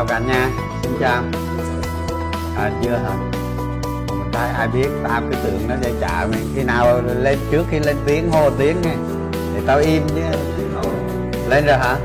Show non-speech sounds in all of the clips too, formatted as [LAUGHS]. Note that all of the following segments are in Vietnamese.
chào cả nhà, xin chào. À chưa hả? Cái ai biết tao cứ tưởng nó sẽ chào mày. Khi nào lên trước khi lên tiếng, hô tiếng nghe. Để tao im chứ. Lên rồi hả?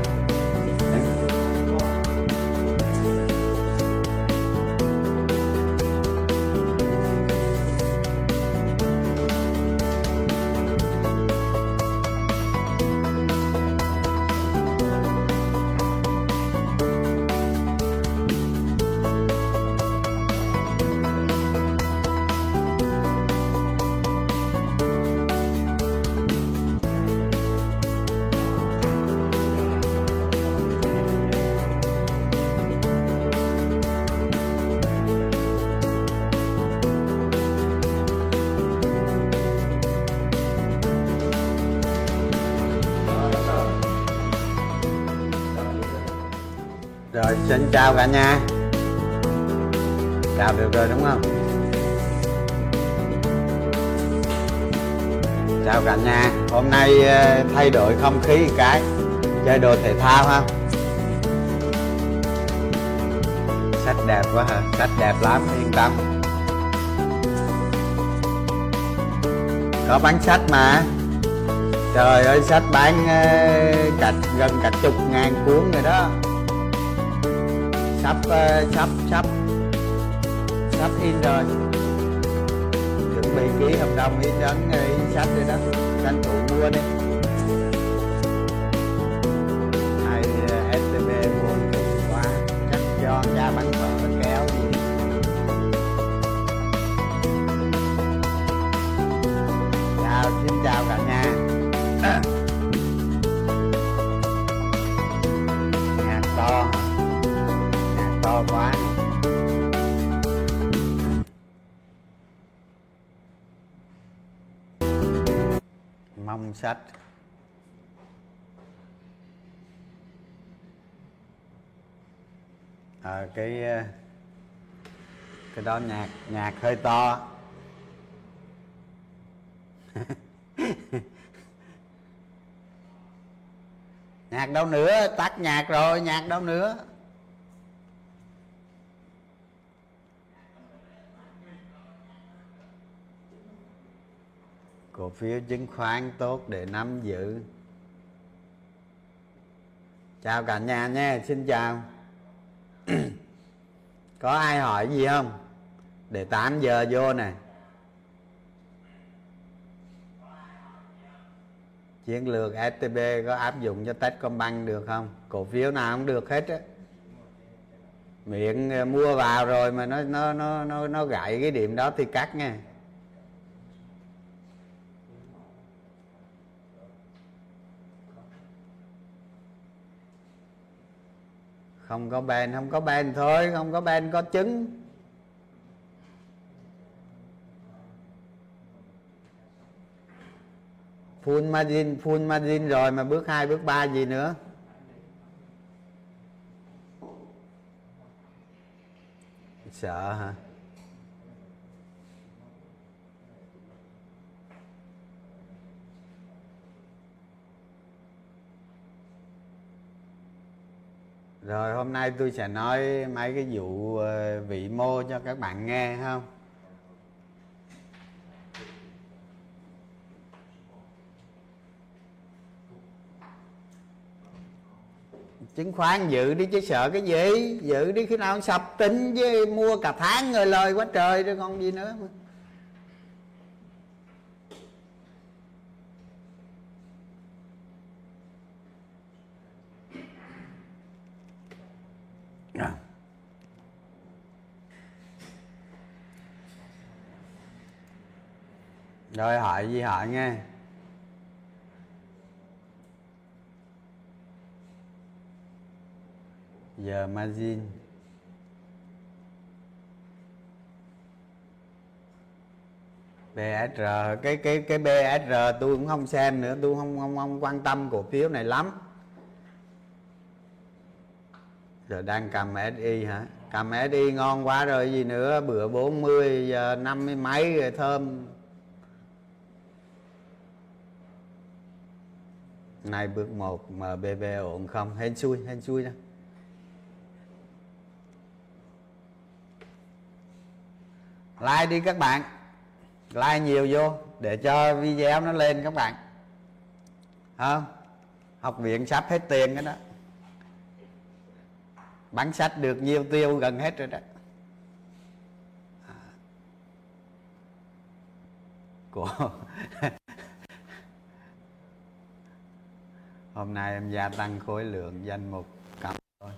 Cả nhà chào được rồi đúng không? Chào cả nhà. Hôm nay ờ, thay đổi không khí một cái. Chơi đồ thể thao ha. Sách đẹp quá hả? Sách đẹp lắm yên tâm. Có bán sách mà. Trời ơi sách bán ờ, cả gần cả chục ngàn cuốn rồi đó sắp ờ, sắp sắp. Sắp in rồi. Chuẩn bị ký hợp đồng in ấn in sách rồi đó. Tranh thủ mua đi. Sách. À, cái ờ, cái đó nhạc nhạc hơi to. [LAUGHS] Nhạc đâu nữa tắt nhạc rồi nhạc đâu nữa. Cổ phiếu chứng khoán tốt để nắm giữ. Chào cả nhà nha, xin chào. [CLEARS THROAT] Có ai hỏi gì không? Để 8 giờ vô nè. Chiến lược STB có áp dụng cho Techcombank được không? Cổ phiếu nào cũng được hết á. Miệng ờ, mua vào rồi mà nó nó nó nó nó gãy cái điểm đó thì cắt nha. Không có bền, không có bền thôi, không có bền có trứng. Full margin full margin rồi mà bước 2 bước 3 gì nữa? Sợ hả? Rồi hôm nay tôi sẽ nói mấy cái vụ ờ, vị mô cho các bạn nghe không chứng khoán giữ đi chứ sợ cái gì? Giữ đi khi nào sập tính với mua cả tháng người lời quá trời rồi còn gì nữa. Rồi hỏi gì hỏi nghe. Giờ margin BSR cái cái cái BSR tôi cũng không xem nữa, tôi không không không quan tâm cổ phiếu này lắm. Giờ đang cầm SI hả? Cầm SI ngon quá rồi, gì nữa? Bữa 40 giờ năm mươi mấy rồi, thơm. nay bước 1 bb ổn không? Hên xui hên xui đó. Like đi các bạn. Like nhiều vô để cho video nó lên các bạn. Không học viện sắp hết tiền cái đó. Bán sách được nhiều tiêu gần hết rồi đó. À. Của [LAUGHS] hôm nay em gia tăng khối lượng danh mục cộng thôi.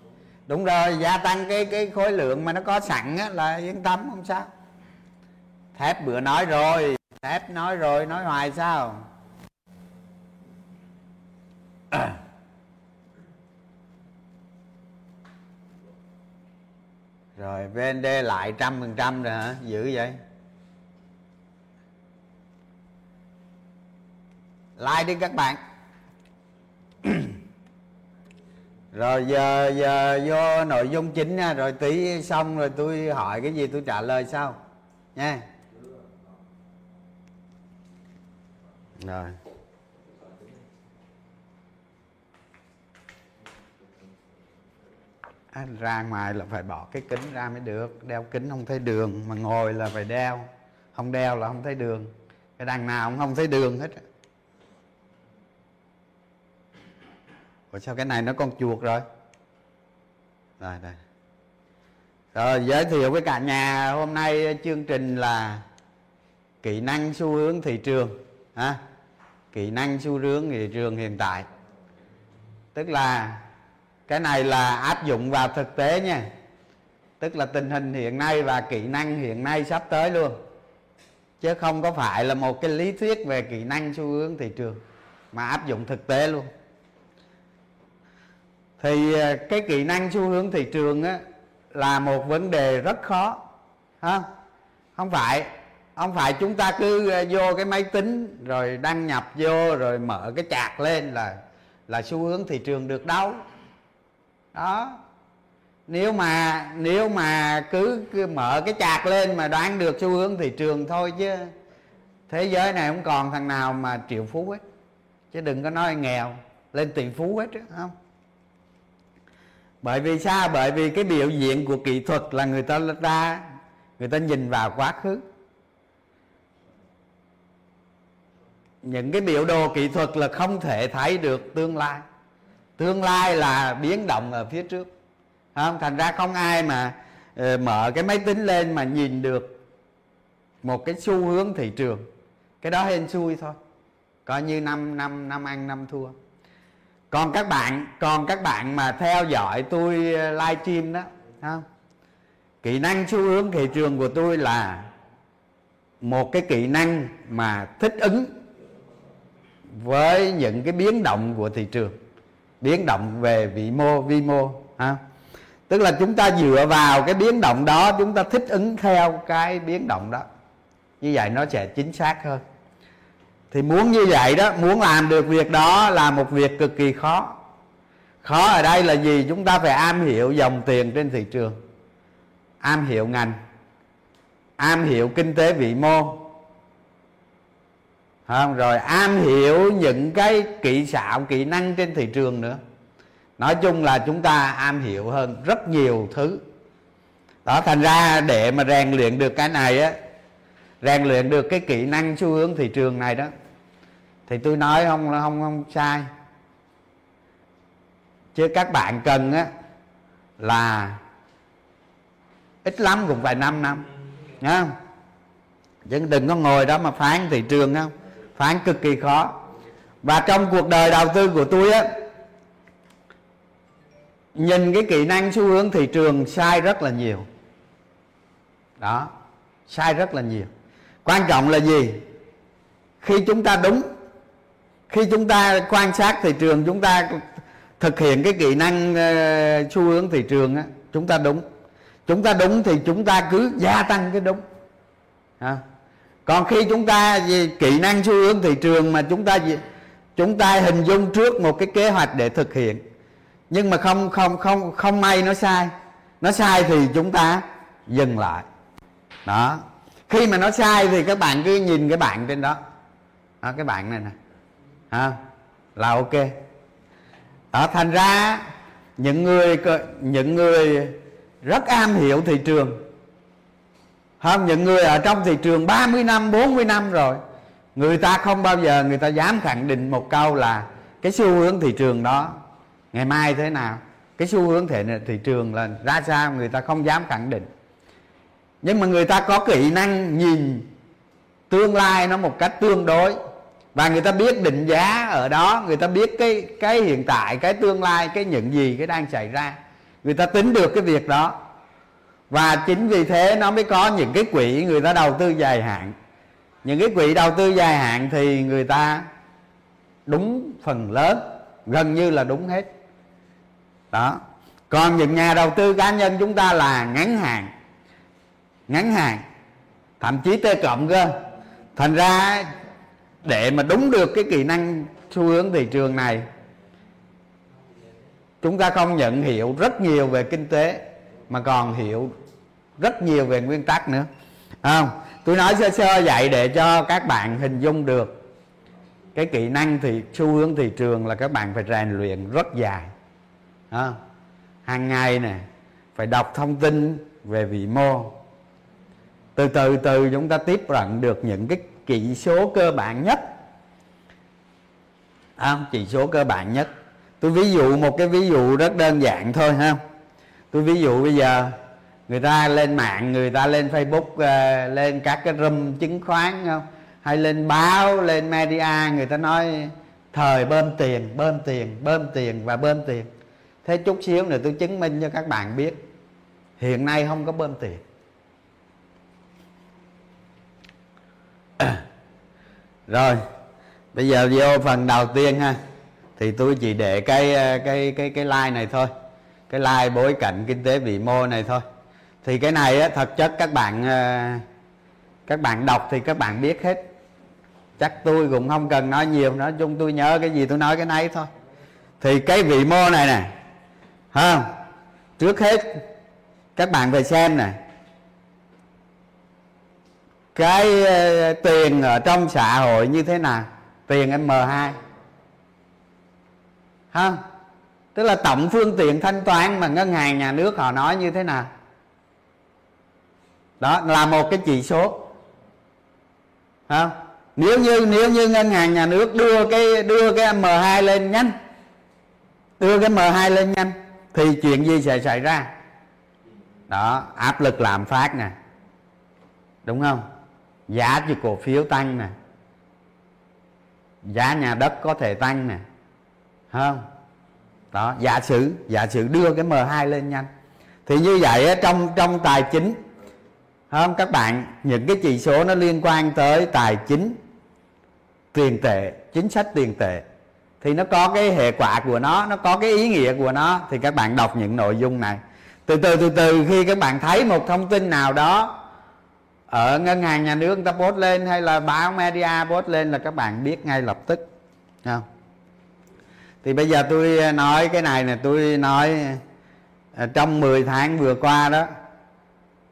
Đúng rồi gia tăng cái cái khối lượng mà nó có sẵn á, là yên tâm không sao. Thép bữa nói rồi thép nói rồi nói hoài sao? [COUGHS] Rồi VND lại trăm phần trăm rồi hả? Dữ vậy? Like đi các bạn. [CLEARS THROAT] rồi giờ giờ vô nội dung chính nha. Rồi tí xong rồi tôi hỏi cái gì tôi trả lời sau. Nha. Rồi. À, ra ngoài là phải bỏ cái kính ra mới được. Đeo kính không thấy đường. Mà ngồi là phải đeo. Không đeo là không thấy đường. Cái đằng nào cũng không thấy đường hết Ủa sao cái này nó con chuột rồi? Rồi đây Rồi, giới thiệu với cả nhà Hôm nay chương trình là Kỹ năng xu hướng thị trường, ha? Kỹ năng xu hướng thị trường hiện tại. Tức là Cái này là áp dụng vào thực tế nha. Tức là tình hình hiện nay và kỹ năng hiện nay sắp tới luôn. Chứ không có phải là một cái lý thuyết về kỹ năng xu hướng thị trường Mà áp dụng thực tế luôn thì à, cái kỹ năng xu hướng thị trường á, là một vấn đề rất khó ha? Không phải không phải chúng ta cứ à, vô cái máy tính rồi đăng nhập vô rồi mở cái chạc lên là là xu hướng thị trường được đâu. Đó. Nếu mà nếu mà cứ, cứ mở cái chạc lên mà đoán được xu hướng thị trường thôi chứ thế giới này không còn thằng nào mà triệu phú hết. Chứ đừng có nói nghèo lên tỷ phú hết không? Bởi vì sao? Bởi vì cái biểu diễn của kỹ thuật là người ta ra, người ta nhìn vào quá khứ. Những cái biểu đồ kỹ thuật là không thể thấy được tương lai. Tương lai là biến động ở phía trước. Không? Thành ra không ai mà ờ, mở cái máy tính lên mà nhìn được một cái xu hướng thị trường. Cái đó hên xui thôi. Coi như năm năm năm ăn, năm thua còn các bạn, còn các bạn mà theo dõi tôi ờ, live stream đó không kỹ năng xu hướng thị trường của tôi là một cái kỹ năng mà thích ứng với những cái biến động của thị trường, biến động về vĩ mô, vi mô, ha? Tức là chúng ta dựa vào cái biến động đó, chúng ta thích ứng theo cái biến động đó. Như vậy nó sẽ chính xác hơn thì muốn như vậy đó, muốn làm được việc đó là một việc cực kỳ khó. Khó ở đây là gì? Chúng ta phải am hiểu dòng tiền trên thị trường, am hiểu ngành, am hiểu kinh tế vĩ mô. Không? Rồi am hiểu những cái kỹ xảo, kỹ năng trên thị trường nữa. Nói chung là chúng ta am hiểu hơn rất nhiều thứ. Đó, thành ra để mà rèn luyện được cái này á rèn luyện được cái kỹ năng xu hướng thị trường này đó. Thì tôi nói không không không sai. Chứ các bạn cần á, là ít lắm cũng phải 5 năm, nhá. Chứ đừng có ngồi đó mà phán thị trường, không? Phán cực kỳ khó. Và trong cuộc đời đầu tư của tôi á, nhìn cái kỹ năng xu hướng thị trường sai rất là nhiều. Đó, sai rất là nhiều quan trọng là gì? Khi chúng ta đúng khi chúng ta quan sát thị trường chúng ta thực hiện cái kỹ năng uh, xu hướng thị trường á chúng ta đúng. Chúng ta đúng thì chúng ta cứ gia tăng cái đúng. À. còn khi chúng ta gì, kỹ năng xu hướng thị trường mà chúng ta gì, chúng ta hình dung trước một cái kế hoạch để thực hiện. Nhưng mà không không không không may nó sai. Nó sai thì chúng ta dừng lại. Đó khi mà nó sai thì các bạn cứ nhìn cái bạn trên đó. Đó cái bạn này nè. À, là ok. Đó, thành ra những người những người rất am hiểu thị trường. Không những người ở trong thị trường 30 năm 40 năm rồi người ta không bao giờ người ta dám khẳng định một câu là cái xu hướng thị trường đó ngày mai thế nào. Cái xu hướng thị, thị trường là ra sao người ta không dám khẳng định nhưng mà người ta có kỹ năng nhìn tương lai nó một cách tương đối. Và người ta biết định giá ở đó, người ta biết cái cái hiện tại, cái tương lai, cái những gì, cái đang xảy ra. Người ta tính được cái việc đó. Và chính vì thế nó mới có những cái quỹ người ta đầu tư dài hạn. Những cái quỹ đầu tư dài hạn thì người ta đúng phần lớn, gần như là đúng hết. Đó. Còn những nhà đầu tư cá nhân chúng ta là ngắn hạn ngắn hạn thậm chí t cộng cơ. Thành ra để mà đúng được cái kỹ năng xu hướng thị trường này chúng ta không nhận hiểu rất nhiều về kinh tế mà còn hiểu rất nhiều về nguyên tắc nữa. Không? Tôi nói sơ sơ vậy để cho các bạn hình dung được cái kỹ năng thì xu hướng thị trường là các bạn phải rèn luyện rất dài. À, hàng ngày nè phải đọc thông tin về vĩ mô từ từ từ chúng ta tiếp cận được những cái chỉ số cơ bản nhất. À, chỉ số cơ bản nhất. Tôi ví dụ một cái ví dụ rất đơn giản thôi ha. Tôi ví dụ bây giờ người ta lên mạng người ta lên facebook à, lên các cái room chứng khoán không? Hay lên báo lên media người ta nói thời bơm tiền bơm tiền bơm tiền và bơm tiền. Thế chút xíu nữa tôi chứng minh cho các bạn biết hiện nay không có bơm tiền. [COUGHS] rồi bây giờ vô phần đầu tiên ha. Thì tôi chỉ để cái ờ, cái cái cái like này thôi. Cái like bối cảnh kinh tế vĩ mô này thôi. Thì cái này á, thật chất các bạn ờ, các bạn đọc thì các bạn biết hết. Chắc tôi cũng không cần nói nhiều. Nói chung tôi nhớ cái gì tôi nói cái nấy thôi. Thì cái vị mô này nè ha, trước hết các bạn về xem nè cái ờ, tiền ở trong xã hội như thế nào? Tiền M2 ha? Tức là tổng phương tiện thanh toán mà ngân hàng nhà nước họ nói như thế nào? Đó, là một cái chỉ số. Ha? Nếu như nếu như ngân hàng nhà nước đưa cái đưa cái M2 lên nhanh, đưa cái M2 lên nhanh, thì chuyện gì sẽ xảy ra? Đó, áp lực làm phát nè. Đúng không? Giá cho cổ phiếu tăng nè. Giá nhà đất có thể tăng nè. Không? Đó, giả sử giả sử đưa cái M2 lên nhanh. Thì như vậy trong trong tài chính không các bạn? Những cái chỉ số nó liên quan tới tài chính, tiền tệ, chính sách tiền tệ. Thì nó có cái hệ quả của nó nó có cái ý nghĩa của nó. Thì các bạn đọc những nội dung này. Từ từ từ từ, khi các bạn thấy một thông tin nào đó ở ngân hàng nhà nước người ta post lên hay là báo media post lên là các bạn biết ngay lập tức không? Thì bây giờ tôi nói cái này nè tôi nói à, trong 10 tháng vừa qua đó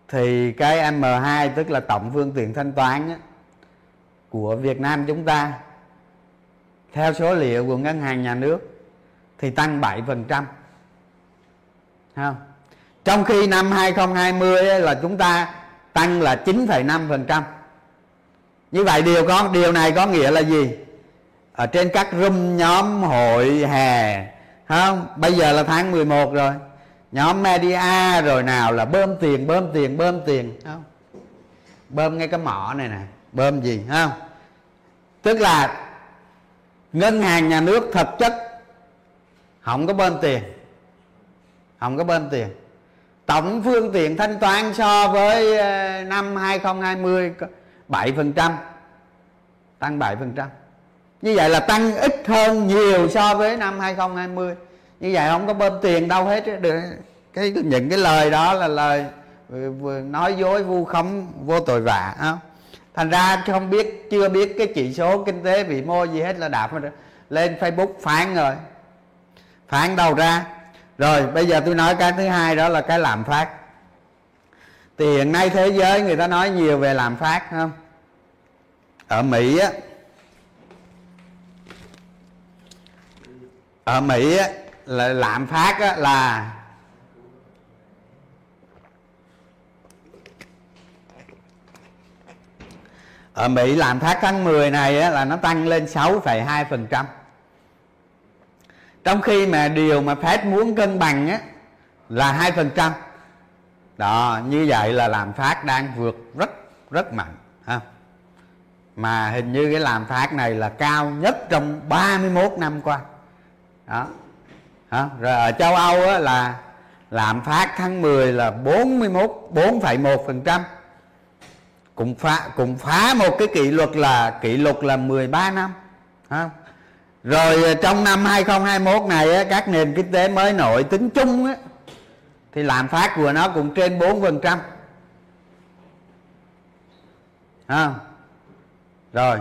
thì cái M2 tức là tổng phương tiện thanh toán á, của Việt Nam chúng ta theo số liệu của ngân hàng nhà nước thì tăng 7% không? Trong khi năm 2020 là chúng ta tăng là 9,5% như vậy điều có điều này có nghĩa là gì? Ở trên các room nhóm hội hè không bây giờ là tháng 11 rồi. Nhóm media rồi nào là bơm tiền bơm tiền bơm tiền. Không? Bơm ngay cái mỏ này nè bơm gì không? Tức là ngân hàng nhà nước thực chất không có bơm tiền không có bơm tiền tổng phương tiện thanh toán so với ờ, năm 2020 7% tăng 7% như vậy là tăng ít hơn nhiều so với năm 2020 như vậy không có bơm tiền đâu hết được. Cái những cái lời đó là lời nói dối, vu khống, vô tội vạ không thành ra không biết, chưa biết cái chỉ số kinh tế vĩ mô gì hết là đạp lên facebook phán rồi. Phán đầu ra rồi bây giờ tôi nói cái thứ hai đó là cái lạm phát. Thì hiện nay thế giới người ta nói nhiều về lạm phát không? Ở mỹ á ở mỹ á là lạm phát á, là ở Mỹ lạm phát tháng 10 này á, là nó tăng lên 6,2% trong khi mà điều mà Fed muốn cân bằng á, là 2% đó như vậy là làm phát đang vượt rất rất mạnh ha mà hình như cái làm phát này là cao nhất trong 31 năm qua đó hả? rồi ở châu Âu á, là lạm phát tháng 10 là 41 4,1% cũng phá cũng phá một cái kỷ luật là kỷ lục là 13 năm ha? Rồi ờ, trong năm 2021 này các nền kinh tế mới nổi tính chung thì lạm phát của nó cũng trên 4% à, rồi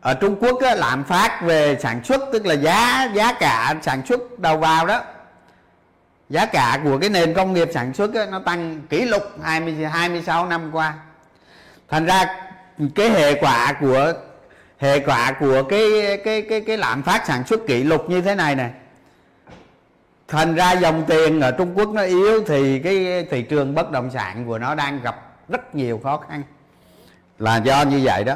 ở Trung Quốc á, lạm phát về sản xuất tức là giá giá cả sản xuất đầu vào đó giá cả của cái nền công nghiệp sản xuất á, nó tăng kỷ lục 20 26 năm qua. Thành ra cái hệ quả của hệ quả của cái cái cái cái lạm phát sản xuất kỷ lục như thế này này. Thành ra dòng tiền ở Trung Quốc nó yếu thì cái thị trường bất động sản của nó đang gặp rất nhiều khó khăn. Là do như vậy đó.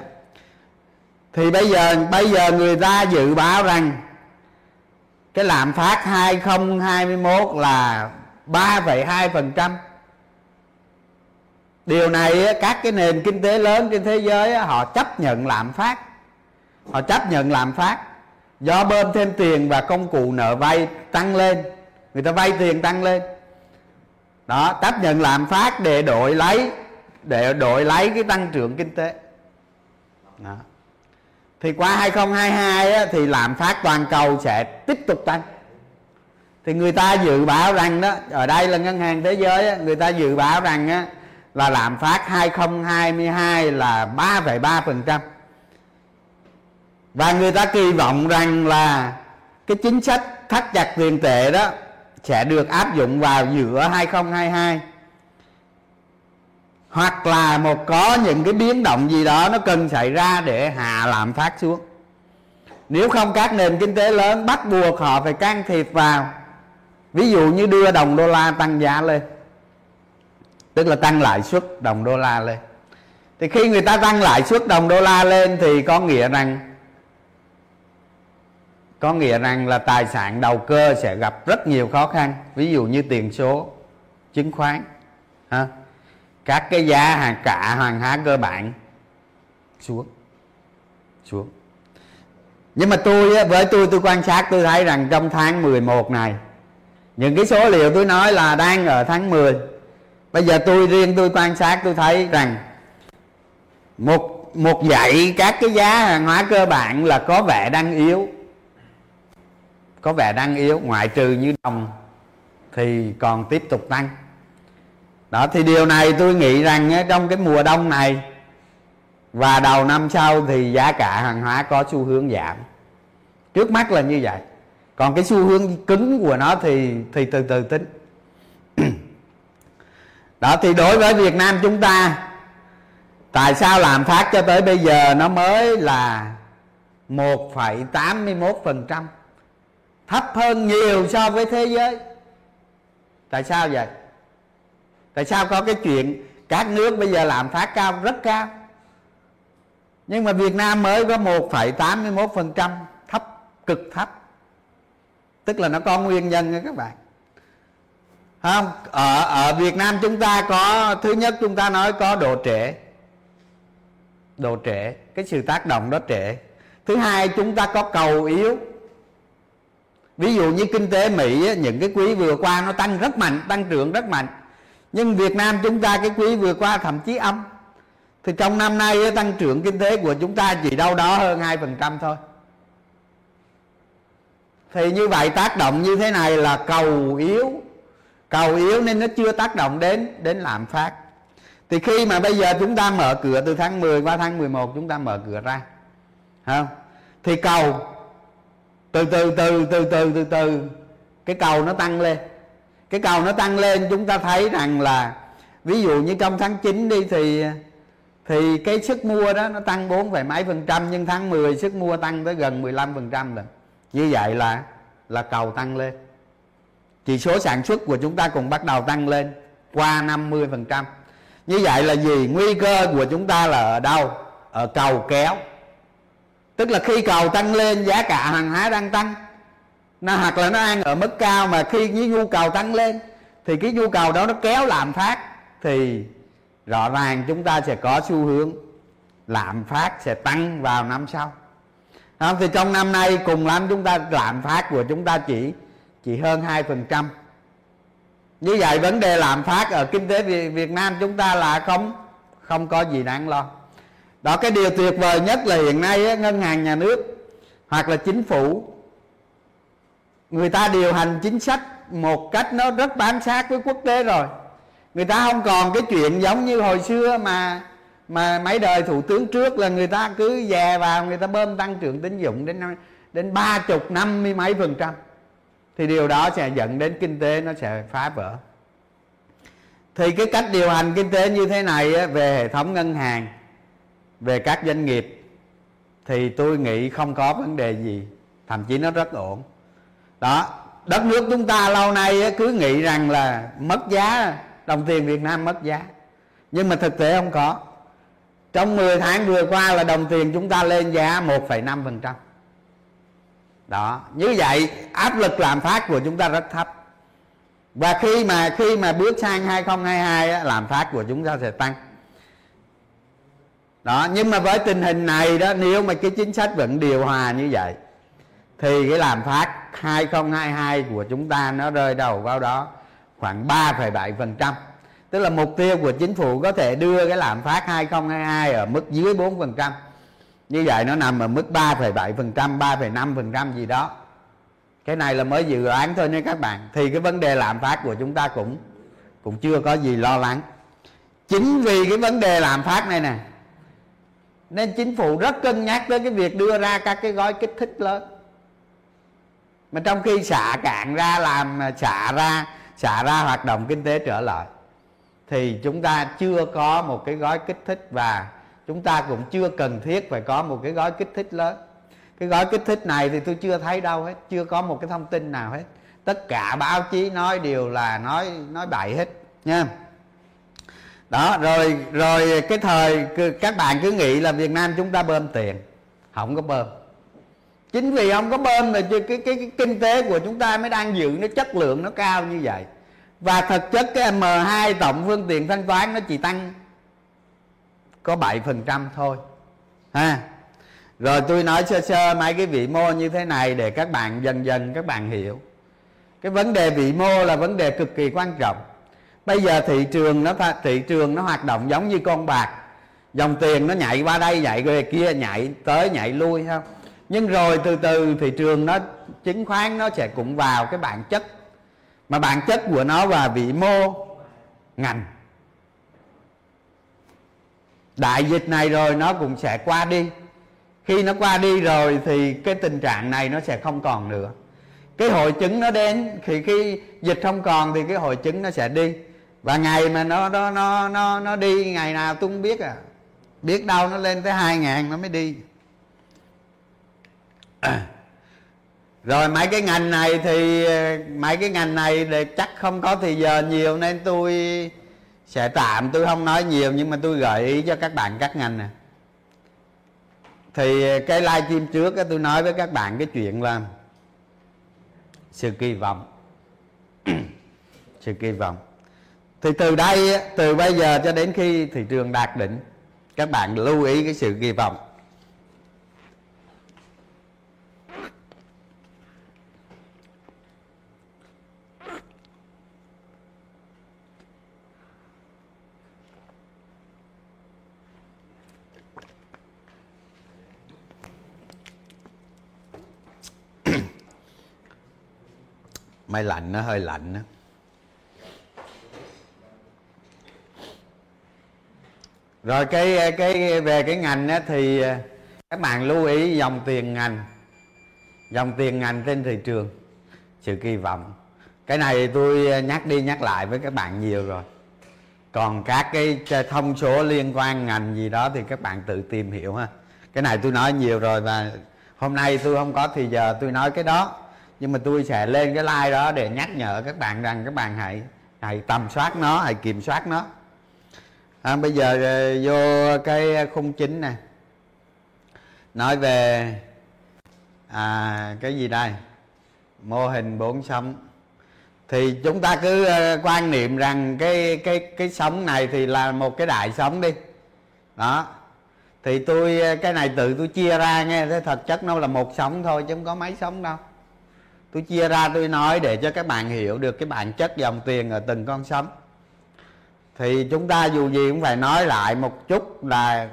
Thì bây giờ bây giờ người ta dự báo rằng cái lạm phát 2021 là 3,2% điều này các cái nền kinh tế lớn trên thế giới họ chấp nhận lạm phát họ chấp nhận lạm phát. Do bơm thêm tiền và công cụ nợ vay tăng lên. Người ta vay tiền tăng lên. Đó chấp nhận lạm phát để đổi lấy để đổi lấy cái tăng trưởng kinh tế. Đó. thì qua 2022 á, thì lạm phát toàn cầu sẽ tiếp tục tăng. Thì người ta dự báo rằng đó ở đây là ngân hàng thế giới á, người ta dự báo rằng á, là lạm phát 2022 là 3,3% và người ta kỳ vọng rằng là cái chính sách thắt chặt tiền tệ đó sẽ được áp dụng vào giữa 2022 hoặc là một có những cái biến động gì đó nó cần xảy ra để hạ lạm phát xuống. Nếu không các nền kinh tế lớn bắt buộc họ phải can thiệp vào, ví dụ như đưa đồng đô la tăng giá lên, tức là tăng lãi suất đồng đô la lên. Thì khi người ta tăng lãi suất đồng đô la lên thì có nghĩa rằng có nghĩa rằng là tài sản đầu cơ sẽ gặp rất nhiều khó khăn, ví dụ như tiền số, chứng khoán, ha. Các cái giá hàng cả hàng hóa cơ bản xuống xuống. Nhưng mà tôi với tôi tôi quan sát, tôi thấy rằng trong tháng 11 này, những cái số liệu tôi nói là đang ở tháng 10 bây giờ tôi, riêng tôi quan sát, tôi thấy rằng một một dãy các cái giá hàng hóa cơ bản là có vẻ đang yếu có vẻ đang yếu ngoại trừ như đồng thì còn tiếp tục tăng. Đó thì điều này tôi nghĩ rằng trong cái mùa đông này và đầu năm sau thì giá cả hàng hóa có xu hướng giảm. Trước mắt là như vậy. Còn cái xu hướng cứng của nó thì thì từ từ tính. [CLEARS THROAT] Đó thì đối với Việt Nam chúng ta tại sao làm phát cho tới bây giờ nó mới là 1,81% thấp hơn nhiều so với thế giới. Tại sao vậy? Tại sao có cái chuyện các nước bây giờ làm phát cao rất cao? Nhưng mà Việt Nam mới có 1,81% thấp cực thấp. Tức là nó có nguyên nhân nha các bạn. Không ở ở Việt Nam chúng ta có thứ nhất chúng ta nói có độ trễ. Độ trễ cái sự tác động đó trễ. Thứ hai chúng ta có cầu yếu ví dụ như kinh tế Mỹ những cái quý vừa qua nó tăng rất mạnh, tăng trưởng rất mạnh. Nhưng Việt Nam chúng ta cái quý vừa qua thậm chí âm. Thì trong năm nay tăng trưởng kinh tế của chúng ta chỉ đâu đó hơn 2% thôi. Thì như vậy tác động như thế này là cầu yếu. Cầu yếu nên nó chưa tác động đến đến lạm phát. Thì khi mà bây giờ chúng ta mở cửa từ tháng 10 qua tháng 11 chúng ta mở cửa ra. Không? Thì cầu từ từ từ từ từ từ từ. Cái cầu nó tăng lên. Cái cầu nó tăng lên chúng ta thấy rằng là ví dụ như trong tháng 9 đi thì thì cái sức mua đó nó tăng 4, mấy phần trăm nhưng tháng 10 sức mua tăng tới gần 15 phần trăm rồi. Như vậy là là cầu tăng lên. Chỉ số sản xuất của chúng ta cũng bắt đầu tăng lên qua 50 phần trăm. Như vậy là gì? Nguy cơ của chúng ta là ở đâu? Ở cầu kéo tức là khi cầu tăng lên, giá cả hàng hóa đang tăng nó hoặc là nó ăn ở mức cao, mà khi cái nhu cầu tăng lên, thì cái nhu cầu đó nó kéo lạm phát, thì rõ ràng chúng ta sẽ có xu hướng lạm phát sẽ tăng vào năm sau không? thì trong năm nay cùng lắm chúng ta, lạm phát của chúng ta chỉ chỉ hơn 2%. như vậy vấn đề lạm phát ở kinh tế Việt Nam chúng ta là không không có gì đáng lo đó, cái điều tuyệt vời nhất là hiện nay ngân hàng nhà nước hoặc là chính phủ, người ta điều hành chính sách một cách nó rất bám sát với quốc tế rồi. Người ta không còn cái chuyện giống như hồi xưa mà mà mấy đời thủ tướng trước là người ta cứ dè vào, người ta bơm tăng trưởng tín dụng đến đến ba chục năm mươi mấy phần trăm. Thì điều đó sẽ dẫn đến kinh tế nó sẽ phá vỡ. Thì cái cách điều hành kinh tế như thế này về hệ thống ngân hàng về các doanh nghiệp thì tôi nghĩ không có vấn đề gì thậm chí nó rất ổn. Đó đất nước chúng ta lâu nay cứ nghĩ rằng là mất giá đồng tiền Việt Nam mất giá. Nhưng mà thực tế không có. Trong 10 tháng vừa qua là đồng tiền chúng ta lên giá 1,5% đó như vậy áp lực lạm phát của chúng ta rất thấp. Và khi mà khi mà bước sang 2022 á, lạm phát của chúng ta sẽ tăng đó nhưng mà với tình hình này đó nếu mà cái chính sách vẫn điều hòa như vậy thì cái lạm phát 2022 của chúng ta nó rơi đầu vào đó khoảng 3,7% tức là mục tiêu của chính phủ có thể đưa cái lạm phát 2022 ở mức dưới 4% như vậy nó nằm ở mức 3,7% 3,5% gì đó. Cái này là mới dự án thôi nha các bạn. Thì cái vấn đề lạm phát của chúng ta cũng cũng chưa có gì lo lắng. Chính vì cái vấn đề lạm phát này nè nên chính phủ rất cân nhắc tới cái việc đưa ra các cái gói kích thích lớn. Mà trong khi xả cạn ra làm xả ra xả ra hoạt động kinh tế trở lại, thì chúng ta chưa có một cái gói kích thích và chúng ta cũng chưa cần thiết phải có một cái gói kích thích lớn. Cái gói kích thích này thì tôi chưa thấy đâu hết, chưa có một cái thông tin nào hết. Tất cả báo chí nói đều là nói nói bậy hết, nha đó rồi rồi cái thời các bạn cứ nghĩ là Việt Nam chúng ta bơm tiền. Không có bơm. Chính vì không có bơm là cái, cái, cái, cái kinh tế của chúng ta mới đang giữ nó chất lượng nó cao như vậy. Và thực chất cái M2 tổng phương tiện thanh toán nó chỉ tăng có 7% thôi ha. Rồi tôi nói sơ sơ mấy cái vĩ mô như thế này để các bạn dần dần các bạn hiểu. Cái vấn đề vĩ mô là vấn đề cực kỳ quan trọng bây giờ thị trường nó thị trường nó hoạt động giống như con bạc. Dòng tiền nó nhảy qua đây, nhảy về kia, nhảy tới, nhảy lui không nhưng rồi từ từ thị trường nó chứng khoán nó sẽ cũng vào cái bản chất. Mà bản chất của nó là vĩ mô, ngành. Đại dịch này rồi nó cũng sẽ qua đi. Khi nó qua đi rồi thì cái tình trạng này nó sẽ không còn nữa. Cái hội chứng nó đến, thì khi dịch không còn thì cái hội chứng nó sẽ đi và ngày mà nó nó nó nó nó đi, ngày nào tôi không biết à. Biết đâu nó lên tới hai ngàn nó mới đi. À. [CLEARS THROAT] rồi mấy cái ngành này thì, mấy cái ngành này thì chắc không có thì giờ nhiều nên tôi sẽ tạm. Tôi không nói nhiều nhưng mà tôi gợi ý cho các bạn các ngành nè. Thì cái live stream trước tôi nói với các bạn cái chuyện là sự kỳ vọng. [CLEARS THROAT] Sự kỳ vọng thì từ đây từ bây giờ cho đến khi thị trường đạt đỉnh, các bạn lưu ý cái sự kỳ vọng Mai lạnh nó hơi lạnh đó. Rồi cái cái về cái ngành á, thì à, các bạn lưu ý dòng tiền ngành. Dòng tiền ngành trên thị trường sự kỳ vọng. Cái này tôi à, nhắc đi nhắc lại với các bạn nhiều rồi. Còn các cái thông số liên quan ngành gì đó thì các bạn tự tìm hiểu ha. Cái này tôi nói nhiều rồi và hôm nay tôi không có thì giờ tôi nói cái đó. Nhưng mà tôi sẽ lên cái like đó để nhắc nhở các bạn rằng các bạn hãy hãy tầm soát nó hãy kiểm soát nó à, bây giờ ờ, vô cái khung chính nè. Nói về à, cái gì đây? Mô hình bốn sống thì chúng ta cứ ờ, quan niệm rằng cái cái cái sống này thì là một cái đại sống đi. Đó. Thì tôi ờ, cái này tự tôi chia ra nghe thế thật chất nó là một sống thôi chứ không có mấy sống đâu. Tôi chia ra tôi nói để cho các bạn hiểu được cái bản chất dòng tiền ở từng con sống thì chúng ta dù gì cũng phải nói lại một chút là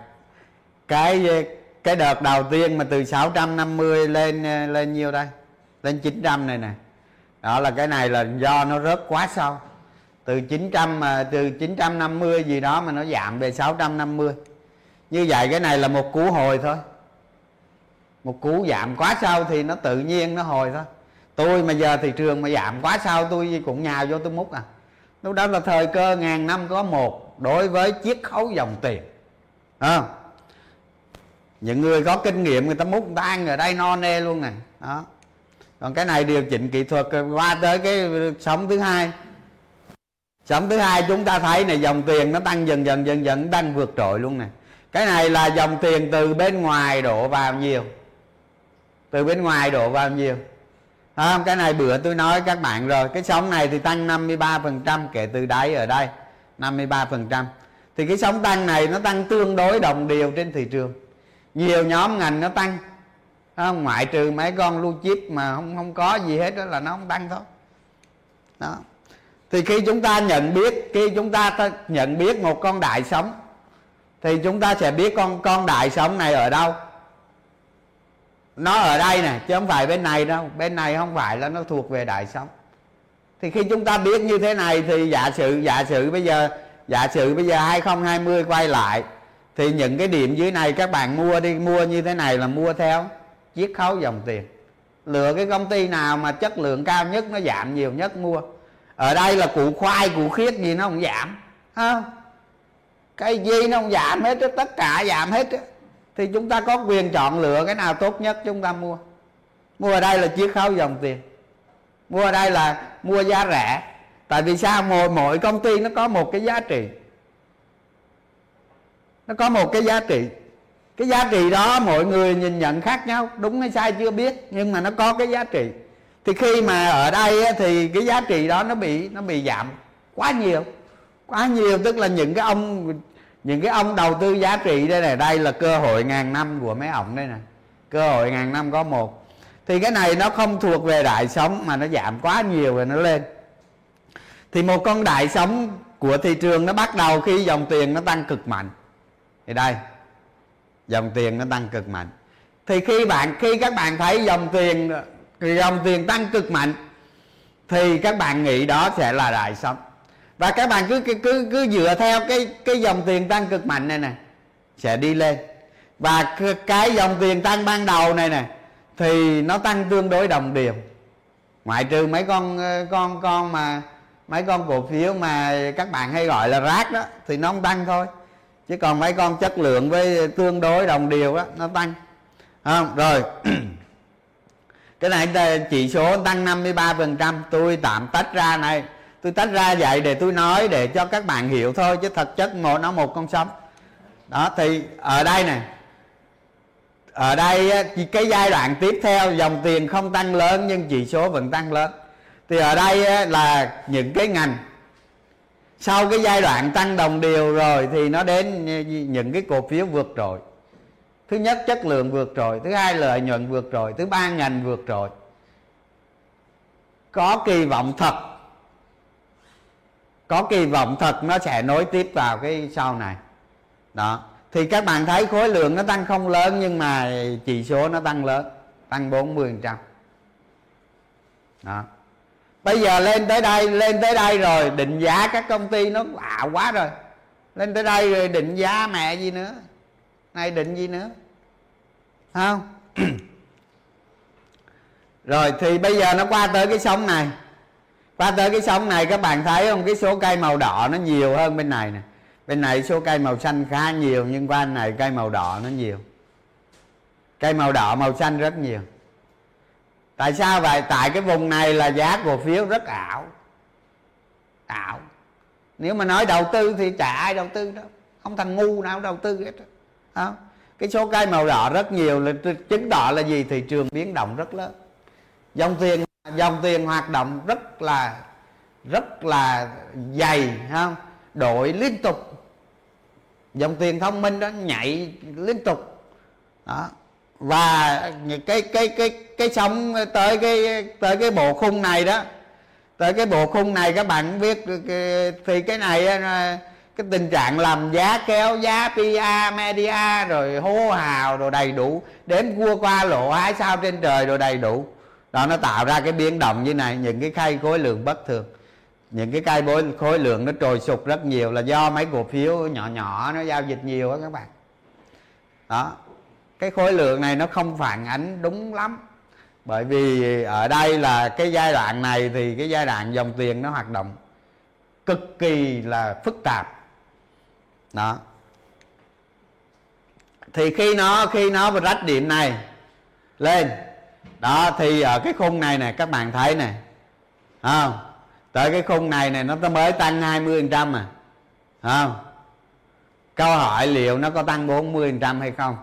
cái cái đợt đầu tiên mà từ 650 lên lên nhiêu đây? Lên 900 này nè. Đó là cái này là do nó rớt quá sâu. Từ 900 mà, từ 950 gì đó mà nó giảm về 650 như vậy cái này là một cú hồi thôi. Một cú giảm quá sâu thì nó tự nhiên nó hồi thôi. Tôi mà giờ thị trường mà giảm quá sâu, tôi cũng nhào vô tôi múc à lúc đó là thời cơ ngàn năm có một đối với chiết khấu dòng tiền. À, những người có kinh nghiệm người ta múc người ta ăn ở đây no nê luôn nè đó. Còn cái này điều chỉnh kỹ thuật qua tới cái sóng thứ hai. Sóng thứ hai chúng ta thấy này dòng tiền nó tăng dần dần dần dần đang vượt trội luôn nè cái này là dòng tiền từ bên ngoài đổ vào nhiều. Từ bên ngoài đổ vào nhiều không, cái này bữa tôi nói các bạn rồi. Cái sóng này thì tăng 53% kể từ đáy ở đây 53% thì cái sóng tăng này nó tăng tương đối đồng đều trên thị trường. Nhiều nhóm ngành nó tăng. Không, ngoại trừ mấy con lưu chip mà không không có gì hết đó là nó không tăng thôi. Đó. Thì khi chúng ta nhận biết, khi chúng ta nhận biết một con đại sống, thì chúng ta sẽ biết con con đại sống này ở đâu nó ở đây nè, chứ không phải bên này đâu. Bên này không phải là nó thuộc về đại sống. Thì khi chúng ta biết như thế này thì giả sử giả sử bây giờ, giả sử bây giờ 2020 quay lại, thì những cái điểm dưới này các bạn mua đi, mua như thế này là mua theo chiết khấu dòng tiền. Lựa cái công ty nào mà chất lượng cao nhất nó giảm nhiều nhất mua. Ở đây là củ khoai, củ khiết gì nó không giảm không? Cái gì nó không giảm hết, tất cả giảm hết thì chúng ta có quyền chọn lựa cái nào tốt nhất chúng ta mua. Mua ở đây là chiết khấu dòng tiền. Mua ở đây là mua giá rẻ. Tại vì sao? Mỗi mỗi công ty nó có một cái giá trị. Nó có một cái giá trị. Cái giá trị đó mọi người nhìn nhận khác nhau, đúng hay sai chưa biết, nhưng mà nó có cái giá trị. Thì khi mà ở đây thì cái giá trị đó nó bị nó bị giảm quá nhiều. Quá nhiều tức là những cái ông những cái ông đầu tư giá trị đây này, đây là cơ hội ngàn năm của mấy ông đây nè. Cơ hội ngàn năm có một. Thì cái này nó không thuộc về đại sống mà nó giảm quá nhiều rồi nó lên. Thì một con đại sống của thị trường nó bắt đầu khi dòng tiền nó tăng cực mạnh. Thì đây, dòng tiền nó tăng cực mạnh. Thì khi bạn, khi các bạn thấy dòng tiền dòng tiền tăng cực mạnh, thì các bạn nghĩ đó sẽ là đại sống và các bạn cứ cứ cứ dựa theo cái cái dòng tiền tăng cực mạnh này nè, sẽ đi lên. Và cái dòng tiền tăng ban đầu này nè, thì nó tăng tương đối đồng đều. Ngoại trừ mấy con ờ, con con mà, mấy con cổ phiếu mà các bạn hay gọi là rác đó, thì nó không tăng thôi. Chứ còn mấy con chất lượng với tương đối đồng đều đó, nó tăng. Không, rồi. [CLEARS THROAT] Cái này chỉ số tăng 53% tôi tạm tách ra này tôi tách ra vậy để tôi nói để cho các bạn hiểu thôi, chứ thật chất mỗi nó một con sông đó, thì ở đây này ở đây cái giai đoạn tiếp theo, dòng tiền không tăng lớn nhưng chỉ số vẫn tăng lớn. Thì ở đây là những cái ngành. Sau cái giai đoạn tăng đồng đều rồi thì nó đến những cái cổ phiếu vượt trội. Thứ nhất, chất lượng vượt trội. Thứ hai, lợi nhuận vượt trội. Thứ ba, ngành vượt trội. Có kỳ vọng thật có kỳ vọng thật nó sẽ nối tiếp vào cái sau này. Đó. Thì các bạn thấy khối lượng nó tăng không lớn, nhưng mà chỉ số nó tăng lớn, tăng 40 trăm. Đó. Bây giờ lên tới đây, lên tới đây rồi, định giá các công ty nó lạ quá rồi. Lên tới đây rồi định giá mẹ gì nữa? Này định gì nữa? Không? [CLEARS THROAT] Rồi, thì bây giờ nó qua tới cái sóng này qua tới cái sóng này các bạn thấy không? Cái số cây màu đỏ nó nhiều hơn bên này nè. Bên này số cây màu xanh khá nhiều, nhưng qua này cây màu đỏ nó nhiều. Cây màu đỏ, màu xanh rất nhiều. Tại sao vậy? Tại cái vùng này là giá cổ phiếu rất ảo. Ảo. Nếu mà nói đầu tư thì chả ai đầu tư đâu. Không thằng ngu nào đầu tư hết không cái số cây màu đỏ rất nhiều là chứng tỏ là gì? Thị trường biến động rất lớn. Dòng tiền dòng tiền hoạt động rất là rất là dày không đổi liên tục. Dòng tiền thông minh đó nhảy liên tục. Đó. Và cái cái cái cái sóng tới cái tới cái bộ khung này đó, tới cái bộ khung này các bạn biết thì cái này cái tình trạng làm giá kéo, giá PA media rồi hô hào rồi đầy đủ đến cua qua lộ hái sao trên trời rồi đầy đủ đó, nó tạo ra cái biến động như này. Những cái khay khối lượng bất thường. Những cái cây bối, khối lượng nó trồi sụt rất nhiều là do mấy cổ phiếu nhỏ nhỏ, nó giao dịch nhiều á các bạn. Đó, cái khối lượng này nó không phản ánh đúng lắm. Bởi vì ở đây là cái giai đoạn này thì cái giai đoạn dòng tiền nó hoạt động cực kỳ là phức tạp. Đó. Thì khi nó khi nó rách điểm này lên đó, thì ở cái khung này nè, các bạn thấy nè. Không? Tới cái khung này này nó mới tăng 20 trăm à. Không? Câu hỏi liệu nó có tăng 40 trăm hay không?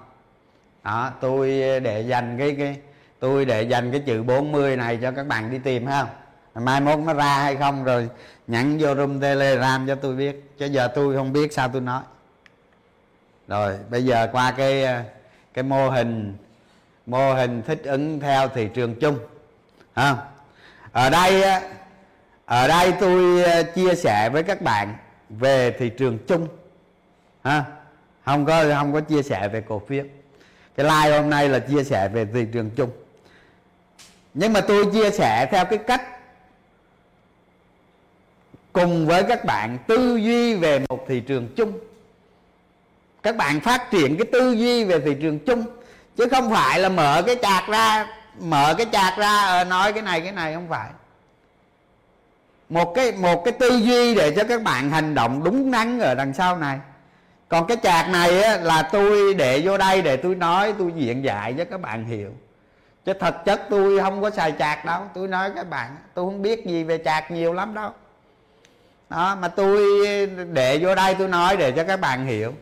Đó, tôi để dành cái cái, tôi để dành cái chữ 40 này cho các bạn đi tìm ha mai mốt nó ra hay không rồi nhắn vô room telegram cho tôi biết. Chứ giờ tôi không biết sao tôi nói. Rồi, bây giờ qua cái cái mô hình mô hình thích ứng theo thị trường chung. À, ở đây ở đây tôi ờ, chia sẻ với các bạn về thị trường chung. À, không có không có chia sẻ về cổ phiếu. Cái like hôm nay là chia sẻ về thị trường chung. Nhưng mà tôi chia sẻ theo cái cách cùng với các bạn tư duy về một thị trường chung. Các bạn phát triển cái tư duy về thị trường chung chứ không phải là mở cái chạc ra mở cái chạc ra ờ, nói cái này cái này không phải. Một cái một cái tư duy để cho các bạn hành động đúng đắn ở đằng sau này. Còn cái chạc này á, là tôi để vô đây để tôi nói tôi diễn giải cho các bạn hiểu. Chứ thật chất tôi không có xài chạc đâu. Tôi nói các bạn tôi không biết gì về chạc nhiều lắm đâu. Đó mà tôi để vô đây tôi nói để cho các bạn hiểu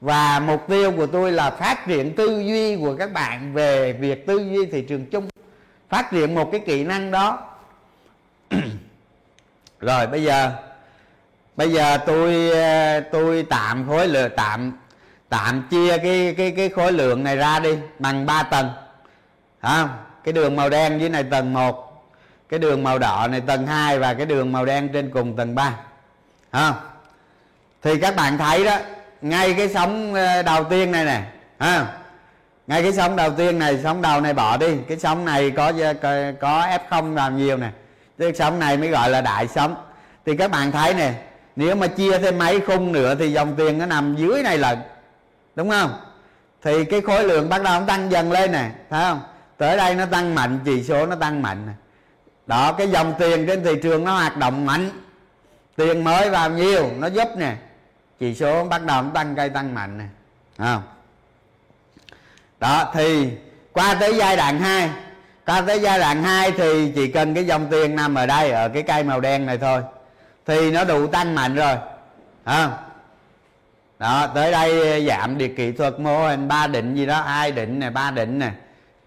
và mục tiêu của tôi là phát triển tư duy của các bạn về việc tư duy thị trường chung. Phát triển một cái kỹ năng đó. [CLEARS THROAT] Rồi bây giờ bây giờ tôi tôi tạm khối lượng tạm tạm chia cái cái cái khối lượng này ra đi bằng 3 tầng. À, cái đường màu đen dưới này tầng 1 cái đường màu đỏ này tầng 2 và cái đường màu đen trên cùng tầng 3 à, thì các bạn thấy đó ngay cái sóng ờ, đầu tiên này nè ha? Ngay cái sóng đầu tiên này sóng đầu này bỏ đi. Cái sóng này có ờ, có, có f không làm nhiều nè. Cái sóng này mới gọi là đại sóng. Thì các bạn thấy nè nếu mà chia thêm mấy khung nữa thì dòng tiền nó nằm dưới này là đúng không? Thì cái khối lượng bắt đầu nó tăng dần lên nè thấy không? Tới đây nó tăng mạnh chỉ số nó tăng mạnh nè. Đó cái dòng tiền trên thị trường nó hoạt động mạnh. Tiền mới vào nhiều nó giúp nè chỉ số bắt đầu nó tăng, cây tăng mạnh nè. Không? Đó, thì qua tới giai đoạn 2 qua tới giai đoạn 2 thì chỉ cần cái dòng tiền nằm ở đây, ở cái cây màu đen này thôi, thì nó đủ tăng mạnh rồi. Không? Đó, tới đây giảm điều kỹ thuật mô hình ba định gì đó, hai định này ba định nè.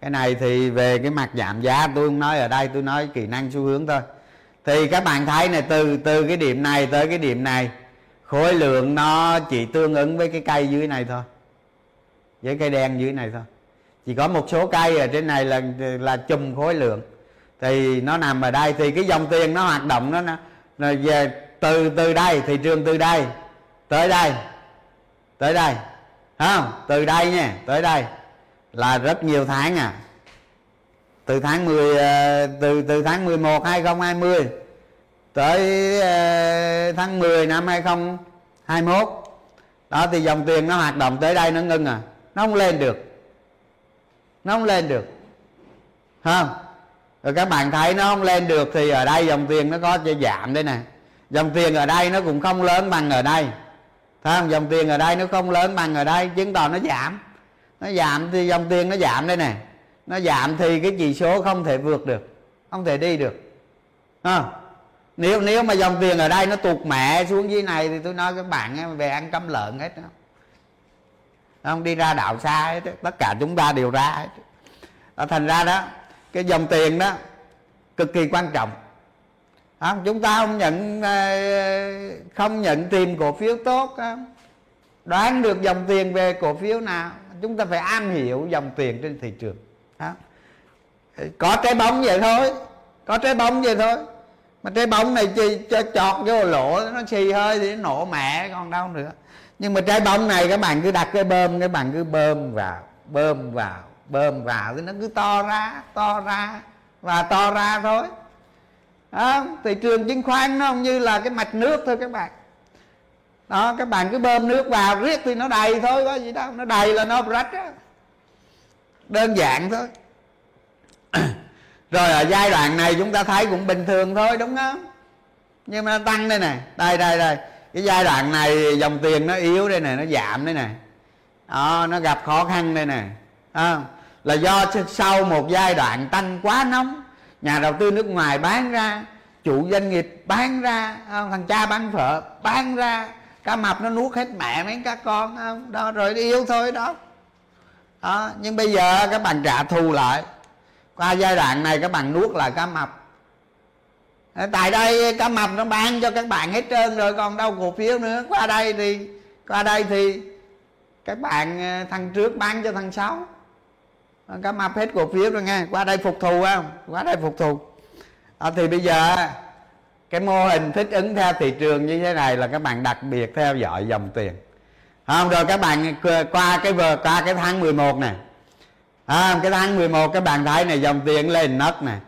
Cái này thì về cái mặt giảm giá, tôi không nói ở đây, tôi nói kỹ năng xu hướng thôi. Thì các bạn thấy này từ từ cái điểm này tới cái điểm này khối lượng nó chỉ tương ứng với cái cây dưới này thôi. Với cây đen dưới này thôi. Chỉ có một số cây ở trên này là là chùm khối lượng. Thì nó nằm ở đây thì cái dòng tiền nó hoạt động nó, nó về từ từ đây thị trường từ đây tới đây tới đây. Không? Từ đây nha tới đây. Là rất nhiều tháng à. Từ tháng 10 ờ, từ từ tháng 11 2020 tới ờ, tháng 10 năm 2021 đó thì dòng tiền nó hoạt động tới đây nó ngưng à. Nó không lên được. Nó không lên được. Không rồi các bạn thấy nó không lên được thì ở đây dòng tiền nó có giảm đây nè. Dòng tiền ở đây nó cũng không lớn bằng ở đây. Thấy không? Dòng tiền ở đây nó không lớn bằng ở đây chứng tỏ nó giảm. Nó giảm thì dòng tiền nó giảm đây nè. Nó giảm thì cái chỉ số không thể vượt được không thể đi được. À, nếu nếu mà dòng tiền ở đây nó tụt mẹ xuống dưới này thì tôi nói các bạn về ăn cắm lợn hết đó không đi ra đạo xa hết tất cả chúng ta đều ra hết đó, thành ra đó cái dòng tiền đó cực kỳ quan trọng không? chúng ta không nhận ờ, không nhận tìm cổ phiếu tốt không? đoán được dòng tiền về cổ phiếu nào chúng ta phải am hiểu dòng tiền trên thị trường đó. có trái bóng vậy thôi có trái bóng vậy thôi mà trái bóng này chi cho chọt vô lỗ nó xì hơi thì nó nổ mẹ còn đâu nữa. Nhưng mà trái bóng này các bạn cứ đặt cái bơm các bạn cứ bơm vào bơm vào bơm vào thì nó cứ to ra to ra và to ra thôi. Đó, thị trường chứng khoán nó không như là cái mạch nước thôi các bạn. Đó các bạn cứ bơm nước vào riết thì nó đầy thôi có gì đâu nó đầy là nó rách đó. đơn giản thôi rồi ở giai đoạn này chúng ta thấy cũng bình thường thôi đúng không? Nhưng mà nó tăng đây này đây đây đây. Cái giai đoạn này dòng tiền nó yếu đây này nó giảm đây này đó, nó gặp khó khăn đây này à, là do sau một giai đoạn tăng quá nóng nhà đầu tư nước ngoài bán ra chủ doanh nghiệp bán ra không? thằng cha bán phở bán ra cá mập nó nuốt hết mẹ mấy các con không? đó rồi yêu thôi đó. Đó nhưng bây giờ các bạn trả thù lại qua giai đoạn này các bạn nuốt lại cá mập. Tại đây cá mập nó bán cho các bạn hết trơn rồi còn đâu cổ phiếu nữa. Qua đây thì qua đây thì các bạn ờ, thằng trước bán cho thằng sáu cá mập hết cổ phiếu rồi nghe. Qua đây phục thù không? Qua đây phục thù. À, thì bây giờ cái mô hình thích ứng theo thị trường như thế này là các bạn đặc biệt theo dõi dòng tiền. Không rồi các bạn ờ, qua cái vừa qua cái tháng 11 này à, cái tháng 11 các bạn thấy này dòng tiền lên nấc này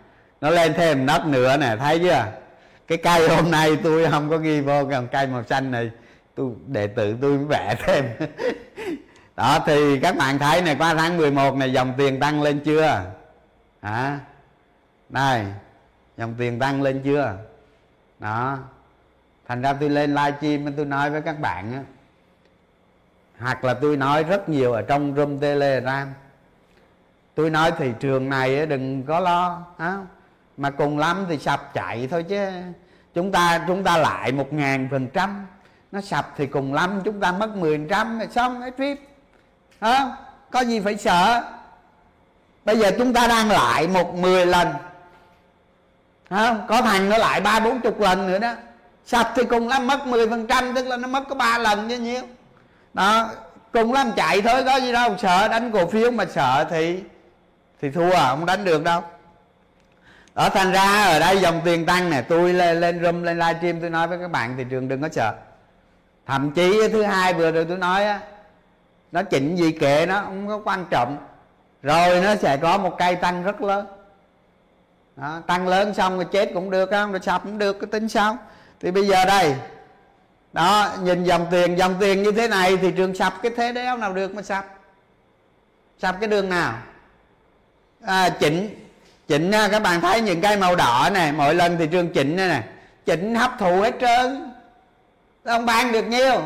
nó lên thêm nấc nữa nè thấy chưa? Cái cây hôm nay tôi không có ghi vô còn cây màu xanh này tôi đệ tử tôi vẽ thêm. [LAUGHS] Đó thì các bạn thấy này qua tháng 11 này dòng tiền tăng lên chưa? Hả? Đây dòng tiền tăng lên chưa? Đó thành ra tôi lên livestream tôi nói với các bạn á. Hoặc là tôi nói rất nhiều ở trong room telegram tôi nói thị trường này đừng có lo, á. Mà cùng lắm thì sập chạy thôi chứ. Chúng ta chúng ta lại một ngàn phần trăm. Nó sập thì cùng lắm chúng ta mất mười phần trăm rồi xong, hết phim. Hả? Có gì phải sợ? Bây giờ chúng ta đang lại một mười lần. Hả? có thằng nó lại ba, bốn chục lần nữa đó. Sập thì cùng lắm mất mười phần trăm, tức là nó mất có ba lần chứ nhiêu. Đó, cùng lắm chạy thôi, có gì đâu. Sợ đánh cổ phiếu mà sợ thì thì thua à không đánh được đâu. Ở thành ra ở đây dòng tiền tăng nè. Tôi lên lên room lên livestream tôi nói với các bạn thị trường đừng có sợ thậm chí thứ hai vừa rồi tôi nói á nó chỉnh gì kệ nó không có quan trọng. Rồi nó sẽ có một cây tăng rất lớn. Đó, tăng lớn xong rồi chết cũng được không rồi sập cũng được cái tính sao? Thì bây giờ đây đó nhìn dòng tiền dòng tiền như thế này thì trường sập cái thế đéo nào được mà sập? Sập cái đường nào? À, chỉnh. Chỉnh nha các bạn thấy những cây màu đỏ này mỗi lần thị trường chỉnh này nè. Chỉnh hấp thụ hết trơn. Ông ban được nhiêu?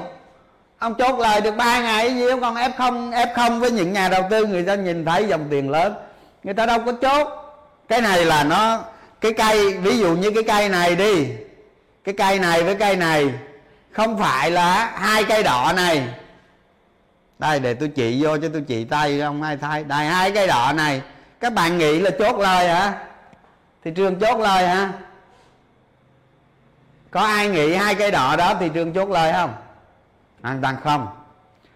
Ông chốt lời được ba ngày gì? Còn f không f không với những nhà đầu tư người ta nhìn thấy dòng tiền lớn. Người ta đâu có chốt. Cái này là nó cái cây ví dụ như cái cây này đi. Cái cây này với cây này. Không phải là hai cây đỏ này. Đây để tôi chỉ vô cho tôi chỉ tay không ai thay. Đây hai cây đỏ này các bạn nghĩ là chốt lời hả? Thị trường chốt lời hả? Có ai nghĩ hai cây đỏ đó thị trường chốt lời không? Hoàn toàn không.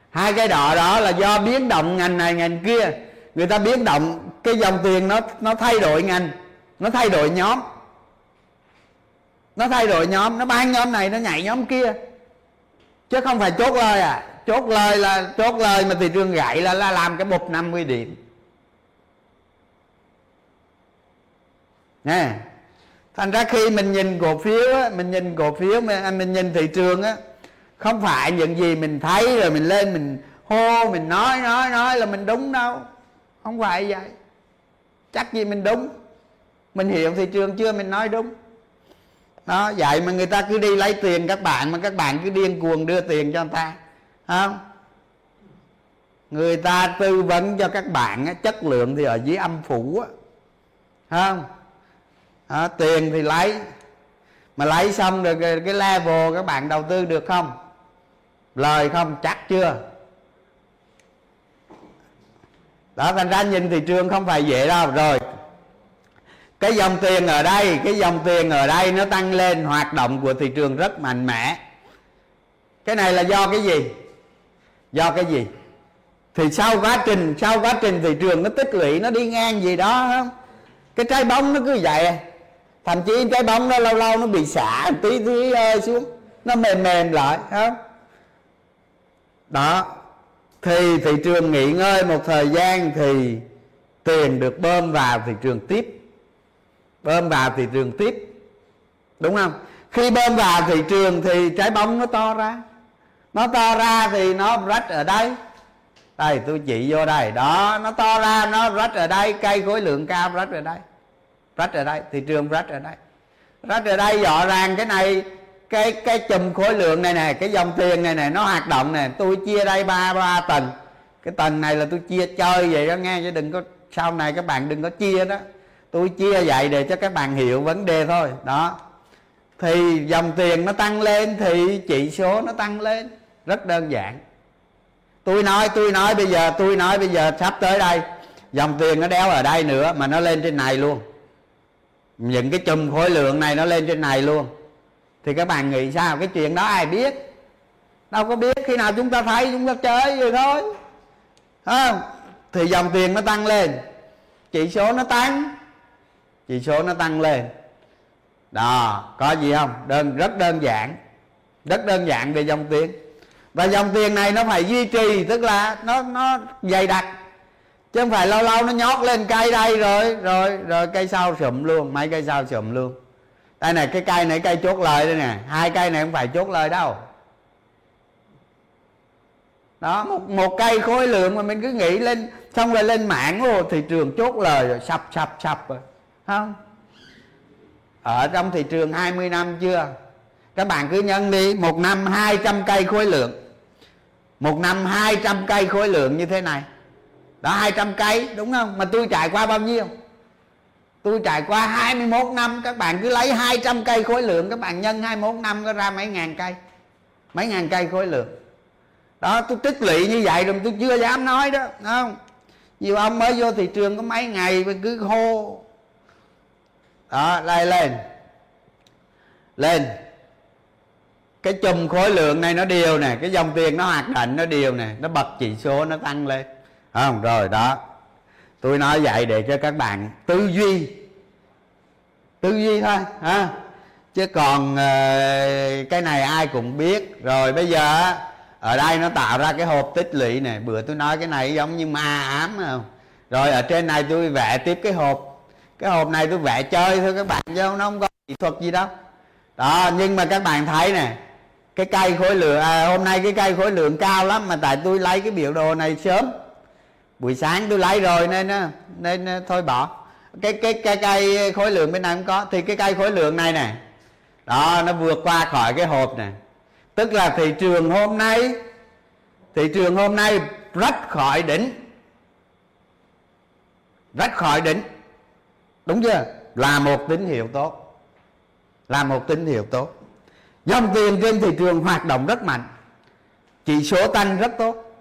Hai cây đỏ đó là do biến động ngành này ngành kia. Người ta biến động cái dòng tiền nó nó thay đổi ngành nó thay đổi nhóm. Nó thay đổi nhóm nó bán nhóm này nó nhảy nhóm kia. Chứ không phải chốt lời à. Chốt lời là chốt lời mà thị trường gãy là, là làm cái bột 50 điểm. Nè. Thành ra khi mình nhìn cổ phiếu á, mình nhìn cổ phiếu mình, à, mình nhìn thị trường á không phải những gì mình thấy rồi mình lên mình hô mình nói nói nói là mình đúng đâu. Không phải vậy. Chắc gì mình đúng? Mình hiểu thị trường chưa? Mình nói đúng. Đó vậy mà người ta cứ đi lấy tiền các bạn mà các bạn cứ điên cuồng đưa tiền cho người ta. Không? Người ta tư vấn cho các bạn á, chất lượng thì ở dưới âm phủ á. Không? À, tiền thì lấy. Mà lấy xong được cái level các bạn đầu tư được không? Lời không? Chắc chưa? Đó thành ra nhìn thị trường không phải dễ đâu. Rồi cái dòng tiền ở đây cái dòng tiền ở đây nó tăng lên hoạt động của thị trường rất mạnh mẽ. Cái này là do cái gì? Do cái gì? Thì sau quá trình sau quá trình thị trường nó tích lũy nó đi ngang gì đó không? Cái trái bóng nó cứ vậy à thậm chí trái bóng nó lâu lâu nó bị xả tí tí ờ, xuống. Nó mềm mềm lại không? Đó. Thì thị trường nghỉ ngơi một thời gian thì tiền được bơm vào thị trường tiếp. Bơm vào thị trường tiếp. Đúng không? Khi bơm vào thị trường thì trái bóng nó to ra. Nó to ra thì nó rách ở đây. Đây, tôi chỉ vô đây. Đó, nó to ra, nó rách ở đây. Cây khối lượng cao rách ở đây rách ở đây, thị trường rách ở đây. Rách ở đây rõ ràng cái này, cái cái chùm khối lượng này nè, cái dòng tiền này nè, nó hoạt động nè. Tôi chia đây ba ba tầng. Cái tầng này là tôi chia chơi vậy đó nghe, chứ đừng có, sau này các bạn đừng có chia đó. Tôi chia vậy để cho các bạn hiểu vấn đề thôi. Đó. Thì dòng tiền nó tăng lên, thì chỉ số nó tăng lên. Rất đơn giản. Tôi nói tôi nói bây giờ, tôi nói bây giờ sắp tới đây. Dòng tiền nó đeo ở đây nữa mà nó lên trên này luôn những cái chùm khối lượng này nó lên trên này luôn. Thì các bạn nghĩ sao? Cái chuyện đó ai biết? Đâu có biết. Khi nào chúng ta thấy, chúng ta chơi rồi thôi. Không? Thì dòng tiền nó tăng lên. Chỉ số nó tăng. Chỉ số nó tăng lên. Đó, có gì không? Đơn, rất đơn giản. Rất đơn giản về dòng tiền. Và dòng tiền này nó phải duy trì, tức là nó nó dày đặc chứ không phải lâu lâu nó nhót lên cây đây rồi rồi rồi cây sau sụm luôn mấy cây sau sụm luôn. Đây này cái cây này cây chốt lời đây nè hai cây này không phải chốt lời đâu. Đó một, một cây khối lượng mà mình cứ nghĩ lên xong rồi lên mạng ô thị trường chốt lời rồi sập sập sập rồi. Không? Ở trong thị trường 20 năm chưa? Các bạn cứ nhân đi một năm 200 cây khối lượng. Một năm 200 cây khối lượng như thế này đó 200 cây, đúng không? Mà tôi trải qua bao nhiêu? Tôi trải qua 21 năm, các bạn cứ lấy 200 cây khối lượng, các bạn nhân 21 năm có ra mấy ngàn cây. Mấy ngàn cây khối lượng. Đó, tôi tích lũy như vậy rồi tôi chưa dám nói đó, đúng không? Nhiều ông mới vô thị trường có mấy ngày mà cứ hô. Đó, lại lên. Lên. Cái chùm khối lượng này nó đều nè, cái dòng tiền nó hoạt động nó đều nè, nó bật chỉ số nó tăng lên không rồi đó. Tôi nói vậy để cho các bạn tư duy. Tư duy thôi ha. Chứ còn ờ, cái này ai cũng biết. Rồi bây giờ ở đây nó tạo ra cái hộp tích lũy này bữa tôi nói cái này giống như ma ám không? Rồi ở trên này tôi vẽ tiếp cái hộp. Cái hộp này tôi vẽ chơi thôi các bạn chứ nó không có kỹ thuật gì đâu. Đó nhưng mà các bạn thấy nè cái cây khối lượng à, hôm nay cái cây khối lượng cao lắm mà tại tôi lấy cái biểu đồ này sớm buổi sáng tôi lấy rồi, nên ờ, nên ờ, thôi bỏ. Cái cái cái cây khối lượng bên này không có. Thì cái cây khối lượng này nè. Đó, nó vượt qua khỏi cái hộp này tức là thị trường hôm nay, thị trường hôm nay rách khỏi đỉnh. Rách khỏi đỉnh. Đúng chưa? Là một tín hiệu tốt. Là một tín hiệu tốt. Dòng tiền trên thị trường hoạt động rất mạnh. Chỉ số tăng rất tốt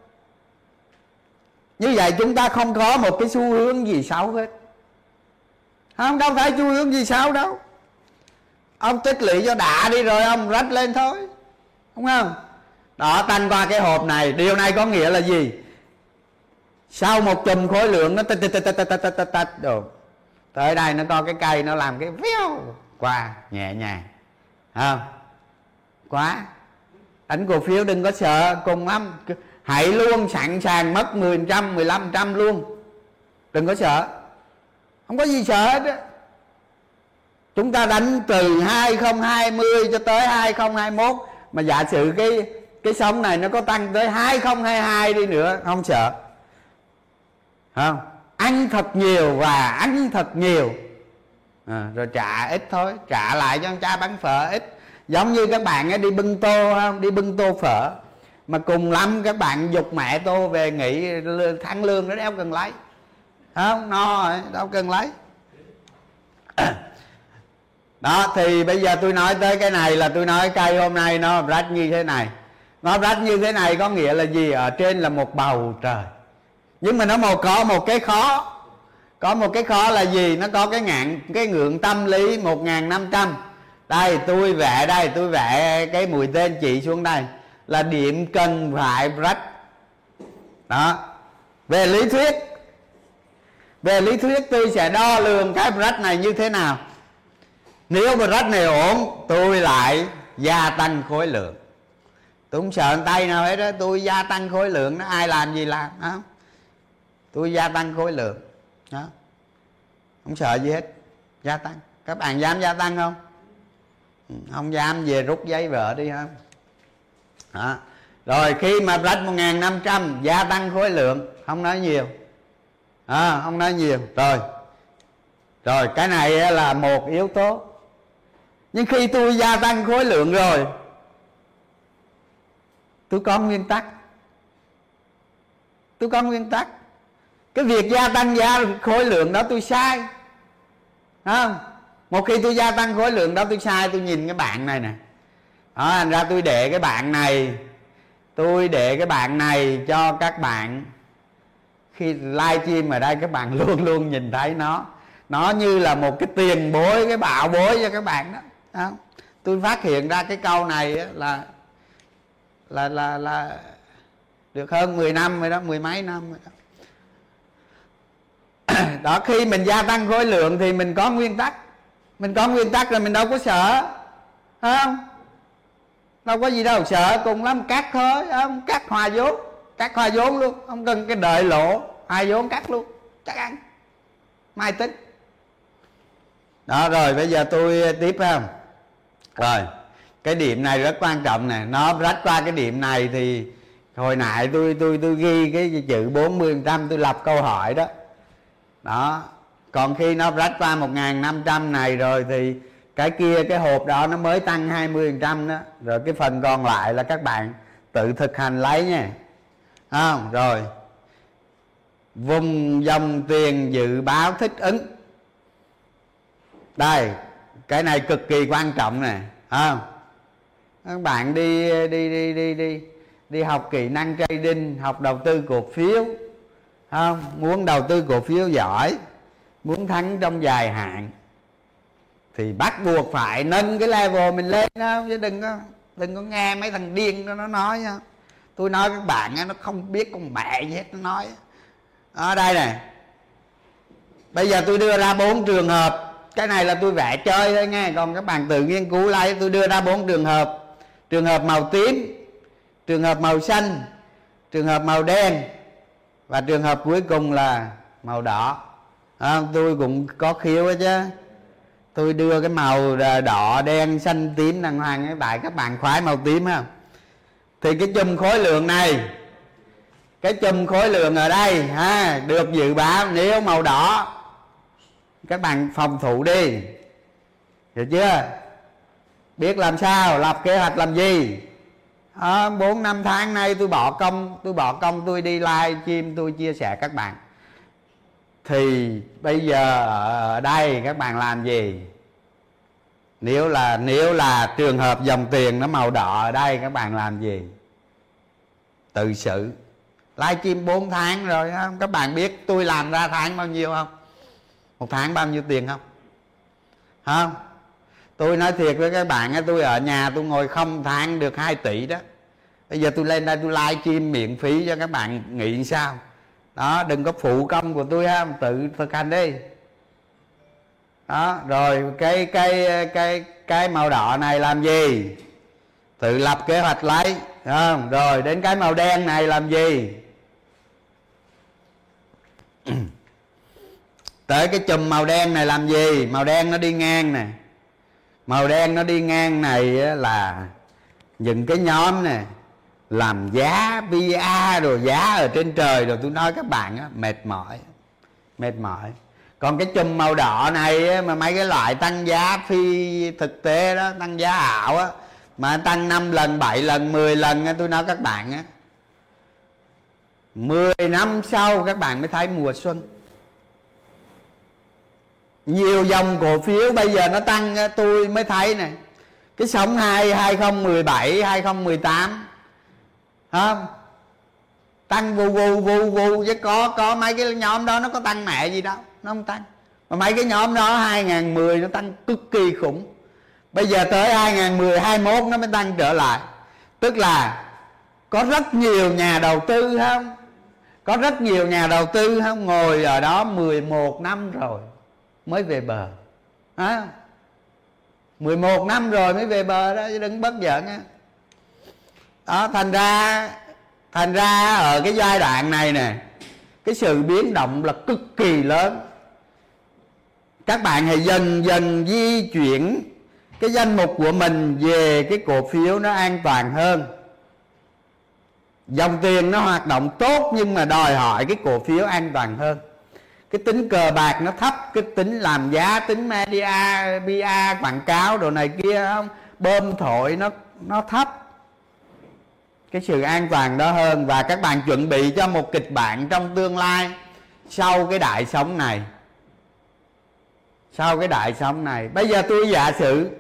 như vậy chúng ta không có một cái xu hướng gì xấu hết. Không, đâu phải xu hướng gì xấu đâu. Ông tích lũy cho đã đi rồi, ông rách lên thôi. Đúng không? Đó, tanh qua cái hộp này. Điều này có nghĩa là gì? Sau một chùm khối lượng nó tách tách tách tách tách tách tách rồi tới đây nó có cái cây, nó làm cái véo qua, nhẹ nhàng. Không? Quá. Đánh cổ phiếu đừng có sợ, cùng lắm hãy luôn sẵn sàng mất 10 trăm 15 trăm luôn. Đừng có sợ. Không có gì sợ hết á. Chúng ta đánh từ 2020 cho tới 2021 mà giả sử cái cái sóng này nó có tăng tới 2022 đi nữa không sợ. Không ăn thật nhiều và ăn thật nhiều. À, rồi trả ít thôi. Trả lại cho cha bán phở ít. Giống như các bạn ấy đi bưng tô không đi bưng tô phở mà cùng lắm các bạn dục mẹ tôi về nghỉ tháng lương nó đeo cần lấy. Không? No rồi, đâu cần lấy. [COUGHS] Đó, thì bây giờ tôi nói tới cái này là tôi nói cây hôm nay nó rách như thế này. Nó rách như thế này có nghĩa là gì? Ở trên là một bầu trời. Nhưng mà nó một, có một cái khó. Có một cái khó là gì? Nó có cái ngạn, cái ngưỡng tâm lý một ngàn năm trăm. Đây, tôi vẽ đây, tôi vẽ cái mũi tên chỉ xuống đây là điểm cần phải rách. Đó. Về lý thuyết, về lý thuyết tôi sẽ đo lường cái rách này như thế nào. Nếu mà rách này ổn, tôi lại gia tăng khối lượng. Tôi không sợ tay nào hết đó tôi gia tăng khối lượng nó ai làm gì làm đó. tôi gia tăng khối lượng đó không sợ gì hết, gia tăng. Các bạn dám gia tăng không? Ừ, không dám về rút giấy vợ đi không đó. rồi khi mà rách một ngàn năm trăm gia tăng khối lượng không nói nhiều. À, không nói nhiều. Rồi. Rồi cái này là một yếu tố. Nhưng khi tôi gia tăng khối lượng rồi tôi có nguyên tắc. Tôi có nguyên tắc. Cái việc gia tăng gia khối lượng đó tôi sai. Không? Một khi tôi gia tăng khối lượng đó tôi sai tôi nhìn cái bạn này nè đó, thành ra tôi để cái bạn này. Tôi để cái bạn này cho các bạn. Khi live stream ở đây các bạn [LAUGHS] luôn luôn nhìn thấy nó. Nó như là một cái tiền bối cái bạo bối cho các bạn đó, đó. tôi phát hiện ra cái câu này là là là là được hơn 10 năm rồi đó mười mấy năm rồi đó. [CLEARS THROAT] Đó khi mình gia tăng khối lượng thì mình có nguyên tắc. Mình có nguyên tắc rồi mình đâu có sợ. Không? Đâu có gì đâu, sợ cùng lắm, cắt thôi, ông cắt hòa vốn, cắt hòa vốn luôn không cần cái đợi lộ hoa vốn cắt luôn, chắc ăn. Mai tính. Đó, rồi, bây giờ tôi ờ, tiếp không? Rồi, cái điểm này rất quan trọng nè, nó rách qua cái điểm này thì hồi nãy tôi tôi tôi ghi cái chữ 40 trăm tôi lập câu hỏi đó. Đó, còn khi nó rách qua 1.500 này rồi thì cái kia, cái hộp đó nó mới tăng 20 trăm đó. Rồi cái phần còn lại là các bạn tự thực hành lấy nha. Không? Rồi. Vùng dòng tiền dự báo thích ứng. Đây, cái này cực kỳ quan trọng nè. Không? Các bạn đi đi đi đi đi đi học kỹ năng trading, học đầu tư cổ phiếu. Không? Muốn đầu tư cổ phiếu giỏi, muốn thắng trong dài hạn thì bắt buộc phải nâng cái level mình lên đó chứ đừng có đừng có nghe mấy thằng điên đó nó nói nha. Tôi nói các bạn nó không biết con mẹ gì hết nó nói. Ở đây này bây giờ tôi đưa ra bốn trường hợp. Cái này là tôi vẽ chơi thôi nghe. Còn các bạn tự nghiên cứu lại tôi đưa ra bốn trường hợp. Trường hợp màu tím trường hợp màu xanh trường hợp màu đen và trường hợp cuối cùng là màu đỏ. À, tôi cũng có khiếu đó chứ tôi đưa cái màu đỏ đen xanh tím đàng hoàng cái bạn các bạn khoái màu tím không thì cái chùm khối lượng này cái chùm khối lượng ở đây ha được dự báo nếu màu đỏ các bạn phòng thủ đi. Hiểu chưa? Biết làm sao lập kế hoạch làm gì? Ờ, bốn à, năm tháng nay tôi bỏ công tôi bỏ công tôi đi live stream tôi chia sẻ các bạn thì bây giờ ở đây các bạn làm gì? Nếu là nếu là trường hợp dòng tiền nó màu đỏ ở đây, các bạn làm gì? Tự xử. Live stream 4 tháng rồi đó. các bạn biết tôi làm ra tháng bao nhiêu không? Một tháng bao nhiêu tiền không? Không tôi nói thiệt với các bạn tôi ở nhà tôi ngồi không tháng được 2 tỷ đó. Bây giờ tôi lên đây tôi live stream miễn phí cho các bạn nghĩ sao? Đó, đừng có phụ công của tôi ha, tự thực hành đi. Đó, rồi cái cái cái cái màu đỏ này làm gì? Tự lập kế hoạch lấy không? Rồi, đến cái màu đen này làm gì? [CLEARS THROAT] Tới cái chùm màu đen này làm gì? Màu đen nó đi ngang nè. Màu đen nó đi ngang này là những cái nhóm này làm giá pa rồi giá ở trên trời rồi tôi nói các bạn á mệt mỏi mệt mỏi. Còn cái chùm màu đỏ này á, mà mấy cái loại tăng giá phi thực tế đó tăng giá ảo á mà tăng 5 lần 7 lần 10 lần á, tôi nói các bạn á. 10 năm sau các bạn mới thấy mùa xuân. Nhiều dòng cổ phiếu bây giờ nó tăng tôi mới thấy này. Cái sóng 2 2017 2018 không. Tăng vù vù vù vù chứ có có mấy cái nhóm đó nó có tăng mẹ gì đâu nó không tăng. Mà mấy cái nhóm đó 2010 nó tăng cực kỳ khủng. Bây giờ tới 2010 21 nó mới tăng trở lại. Tức là có rất nhiều nhà đầu tư không? Có rất nhiều nhà đầu tư không? Ngồi ở đó 11 năm rồi mới về bờ. À, 11 năm rồi mới về bờ đó chứ đừng bất giận á đó, thành ra thành ra ở cái giai đoạn này nè, cái sự biến động là cực kỳ lớn. Các bạn hãy dần dần di chuyển cái danh mục của mình về cái cổ phiếu nó an toàn hơn. Dòng tiền nó hoạt động tốt nhưng mà đòi hỏi cái cổ phiếu an toàn hơn. Cái tính cờ bạc nó thấp, cái tính làm giá, tính media, PR, quảng cáo đồ này kia, không? Bơm thổi nó nó thấp cái sự an toàn đó hơn. Và các bạn chuẩn bị cho một kịch bản trong tương lai sau cái đại sống này. Sau cái đại sống này. Bây giờ tôi giả sử,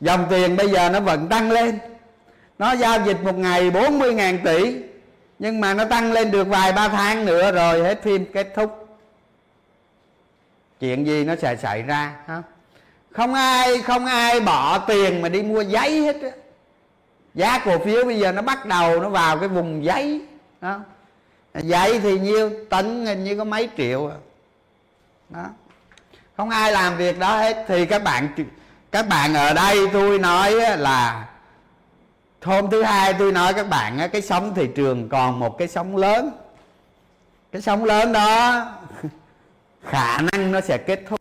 dòng tiền bây giờ nó vẫn tăng lên. Nó giao dịch một ngày 40 ngàn tỷ, nhưng mà nó tăng lên được vài ba tháng nữa rồi, hết phim kết thúc. Chuyện gì nó sẽ xảy ra không không ai không ai bỏ tiền mà đi mua giấy hết á giá cổ phiếu bây giờ nó bắt đầu nó vào cái vùng giấy, đó. Giấy thì nhiêu, tấn hình như có mấy triệu à. đó. Không ai làm việc đó hết. Thì các bạn các bạn ở đây tôi nói là hôm thứ hai tôi nói các bạn cái sóng thị trường còn một cái sóng lớn. Cái sóng lớn đó, [LAUGHS] khả năng nó sẽ kết thúc.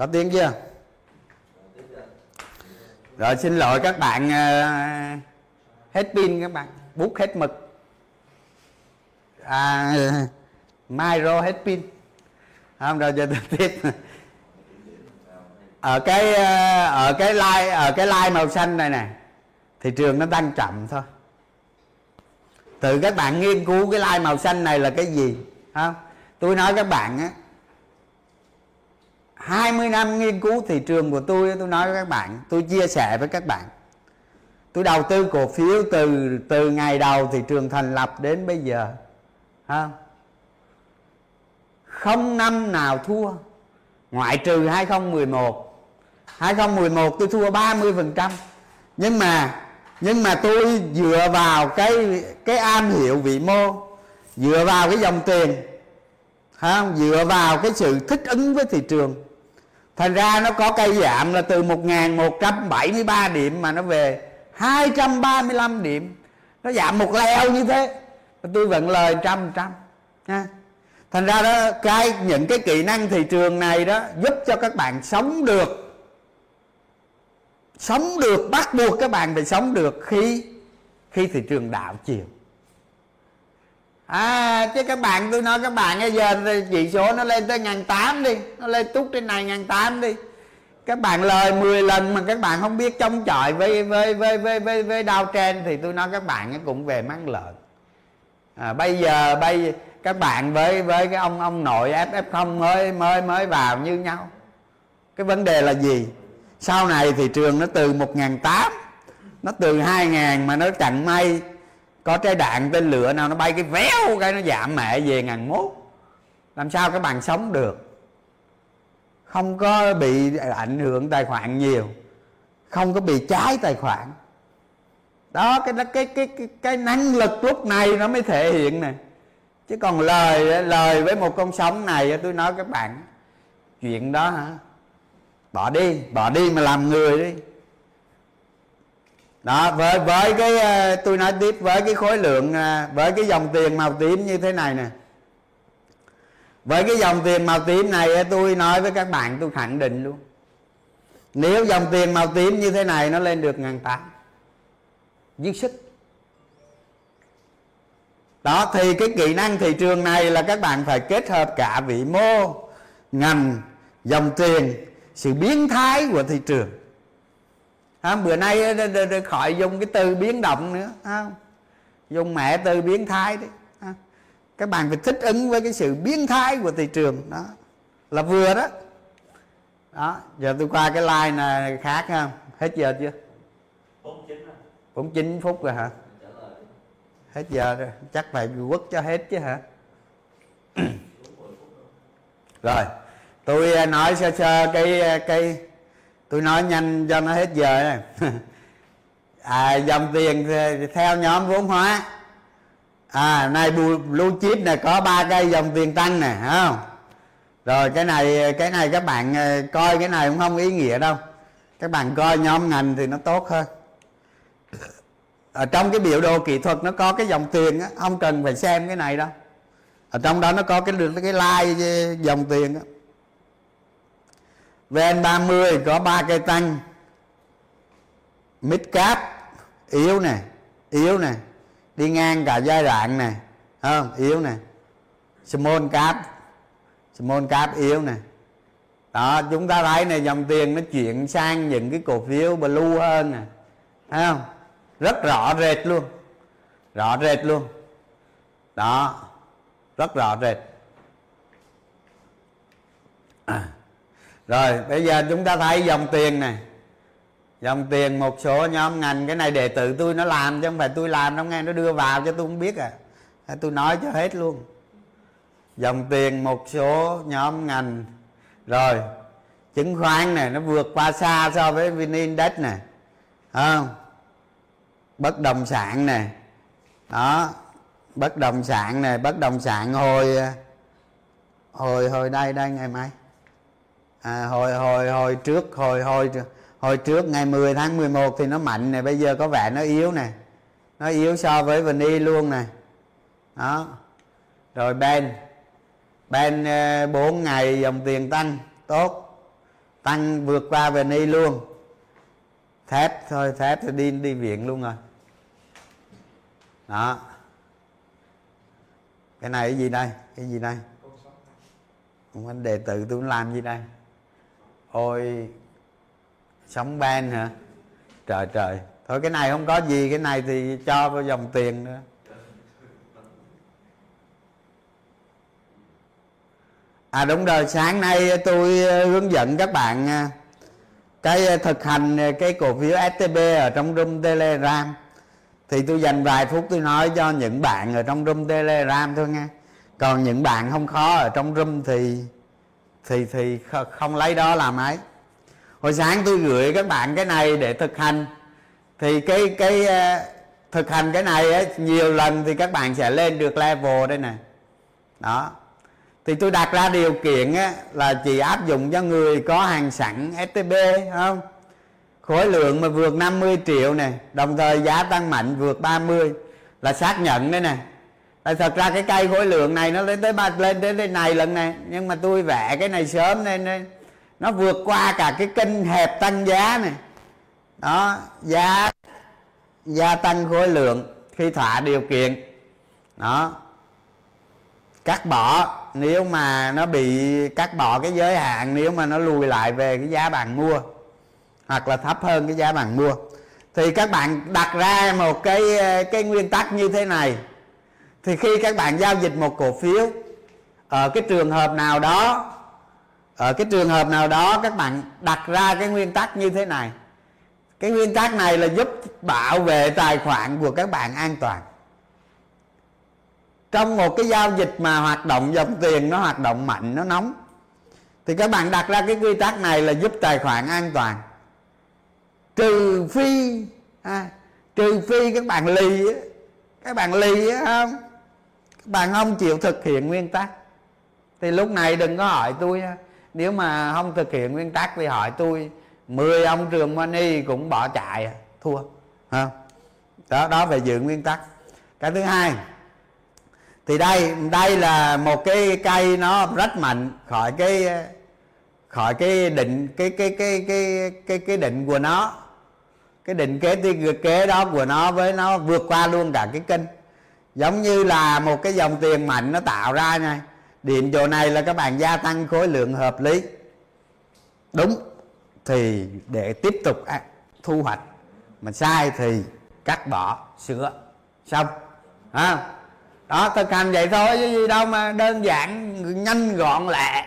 Có tiếng chưa? Rồi xin lỗi các bạn uh, hết pin các bạn bút hết mực. À, micro hết pin. Không rồi giờ tiếp. Ở cái ờ, ở cái line ở cái line màu xanh này nè thị trường nó tăng chậm thôi. Từ các bạn nghiên cứu cái line màu xanh này là cái gì không? Tôi nói các bạn á 20 năm nghiên cứu thị trường của tôi tôi nói với các bạn, tôi chia sẻ với các bạn. Tôi đầu tư cổ phiếu từ từ ngày đầu thị trường thành lập đến bây giờ, ha? Không năm nào thua, ngoại trừ 2011 2011 tôi thua 30 phần trăm. Nhưng mà nhưng mà tôi dựa vào cái cái am hiểu vị mô, dựa vào cái dòng tiền không dựa vào cái sự thích ứng với thị trường thành ra nó có cây giảm là từ 1173 điểm mà nó về 235 điểm. Nó giảm một leo như thế. Tôi vẫn lời trăm trăm ha thành ra đó, cái, những cái kỹ năng thị trường này đó giúp cho các bạn sống được. Sống được, bắt buộc các bạn phải sống được khi khi thị trường đảo chiều à chứ các bạn tôi nói các bạn bây giờ chỉ số nó lên tới ngàn tám đi nó lên tút trên này ngàn tám đi. Các bạn lời 10 lần mà các bạn không biết chống chọi với với với với với, với đau trên thì tôi nói các bạn cũng về mắng lợn. À, bây giờ bây các bạn với với cái ông ông nội ff không mới mới mới vào như nhau. Cái vấn đề là gì? Sau này thị trường nó từ 1.800 nó từ 2.000 mà nó chẳng may có trái đạn tên lửa nào nó bay cái véo cái nó giảm mẹ về ngàn mốt. Làm sao các bạn sống được? Không có bị ảnh hưởng tài khoản nhiều. Không có bị trái tài khoản. Đó, cái cái cái cái cái năng lực lúc này nó mới thể hiện nè. Chứ còn lời lời với một con sống này, tôi nói các bạn, chuyện đó hả? Bỏ đi bỏ đi mà làm người đi đó, với với cái ờ, tôi nói tiếp, với cái khối lượng ờ, với cái dòng tiền màu tím như thế này nè. Với cái dòng tiền màu tím này ờ, tôi nói với các bạn, tôi khẳng định luôn. Nếu dòng tiền màu tím như thế này nó lên được ngàn tám, dư sức. Đó, thì cái kỹ năng thị trường này là các bạn phải kết hợp cả vị mô, ngành, dòng tiền, sự biến thái của thị trường không? bữa nay khỏi dùng cái từ biến động nữa không? dùng mẹ từ biến thái đấy các bạn phải thích ứng với cái sự biến thái của thị trường đó. Là vừa đó. Đó giờ tôi qua cái like này khác không hết giờ chưa? 49 phút rồi hả? Hết giờ rồi. Chắc phải quất cho hết chứ hả? Rồi tôi à, nói sơ sơ cái à, cái tôi nói nhanh cho nó hết giờ [LAUGHS] à, dòng tiền theo nhóm vốn hóa. À này blue chip này có ba cây dòng tiền tăng nè không? Rồi cái này cái này các bạn ờ, coi cái này cũng không ý nghĩa đâu. Các bạn coi nhóm ngành thì nó tốt hơn. Ở trong cái biểu đồ kỹ thuật nó có cái dòng tiền á không cần phải xem cái này đâu. Ở trong đó nó có cái cái like dòng tiền á. VN30 có ba cây tăng. Mid cap yếu nè yếu nè. Đi ngang cả giai đoạn này không? Yếu nè. Small cap small cap yếu nè. Đó, chúng ta thấy này, dòng tiền nó chuyển sang những cái cổ phiếu blue hơn nè. Thấy không? Rất rõ rệt luôn. Rõ rệt luôn. Đó, rất rõ rệt. À rồi, bây giờ chúng ta thấy dòng tiền này. Dòng tiền một số nhóm ngành, cái này đệ tử tôi nó làm chứ không phải tôi làm đâu nghe, nó đưa vào cho tôi không biết à. à. Tôi nói cho hết luôn. Dòng tiền một số nhóm ngành. Rồi, chứng khoán này, nó vượt qua xa so với vn index này không? Bất động sản này. Đó, bất động sản này, bất động sản hồi à, hồi hồi đây đây, ngày mai à, hồi hồi hồi trước hồi hồi hồi trước ngày 10 tháng 11 thì nó mạnh này bây giờ có vẻ nó yếu này nó yếu so với vni luôn này đó. Rồi ben. Ben 4 ờ, ngày dòng tiền tăng. Tốt. Tăng vượt qua vni luôn. Thép thôi thép thì đi đi viện luôn rồi. Đó. Cái này cái gì đây? Cái gì đây? Không anh đệ tử tôi làm gì đây ôi, sống ban hả? Trời trời. Thôi, cái này không có gì, cái này thì cho vào dòng tiền nữa. À đúng rồi, sáng nay tôi ờ, hướng dẫn các bạn ờ, cái ờ, thực hành cái cổ phiếu STB ở trong room Telegram. Thì tôi dành vài phút tôi nói cho những bạn ở trong room telegram thôi nha. Còn những bạn không khó ở trong room thì thì thì không lấy đó làm ấy. Hồi sáng tôi gửi các bạn cái này để thực hành. Thì cái cái ờ, thực hành cái này ấy, nhiều lần thì các bạn sẽ lên được level đây nè. Đó. Thì tôi đặt ra điều kiện ấy, là chỉ áp dụng cho người có hàng sẵn STB không? Khối lượng mà vượt 50 triệu này đồng thời giá tăng mạnh vượt 30 là xác nhận đấy nè tại thật ra cái cây khối lượng này nó lên tới ba lên tới đây này lần này. Nhưng mà tôi vẽ cái này sớm nên, nên nó vượt qua cả cái kênh hẹp tăng giá này. Đó giá gia tăng khối lượng khi thỏa điều kiện. Đó. Cắt bỏ nếu mà nó bị cắt bỏ cái giới hạn nếu mà nó lùi lại về cái giá bạn mua hoặc là thấp hơn cái giá bạn mua thì các bạn đặt ra một cái cái nguyên tắc như thế này thì khi các bạn giao dịch một cổ phiếu ở cái trường hợp nào đó ở cái trường hợp nào đó các bạn đặt ra cái nguyên tắc như thế này. Cái nguyên tắc này là giúp bảo vệ tài khoản của các bạn an toàn. Trong một cái giao dịch mà hoạt động dòng tiền nó hoạt động mạnh nó nóng thì các bạn đặt ra cái quy tắc này là giúp tài khoản an toàn. Trừ phi à, trừ phi các bạn lì các bạn lì không? Bạn không chịu thực hiện nguyên tắc. Thì lúc này đừng có hỏi tôi nếu mà không thực hiện nguyên tắc thì hỏi tôi. 10 ông trường money cũng bỏ chạy à. thua. Không đó đó về giữ nguyên tắc. Cái thứ hai, thì đây đây là một cái cây nó rất mạnh khỏi cái khỏi cái định, cái cái cái cái cái cái định của nó. Cái định kế kế đó của nó với nó vượt qua luôn cả cái kênh giống như là một cái dòng tiền mạnh nó tạo ra nha. Điểm chỗ này là các bạn gia tăng khối lượng hợp lý. Đúng thì để tiếp tục thu hoạch. Mà sai thì cắt bỏ sửa xong. À, đó thực hành vậy thôi chứ gì đâu mà đơn giản nhanh gọn lẹ.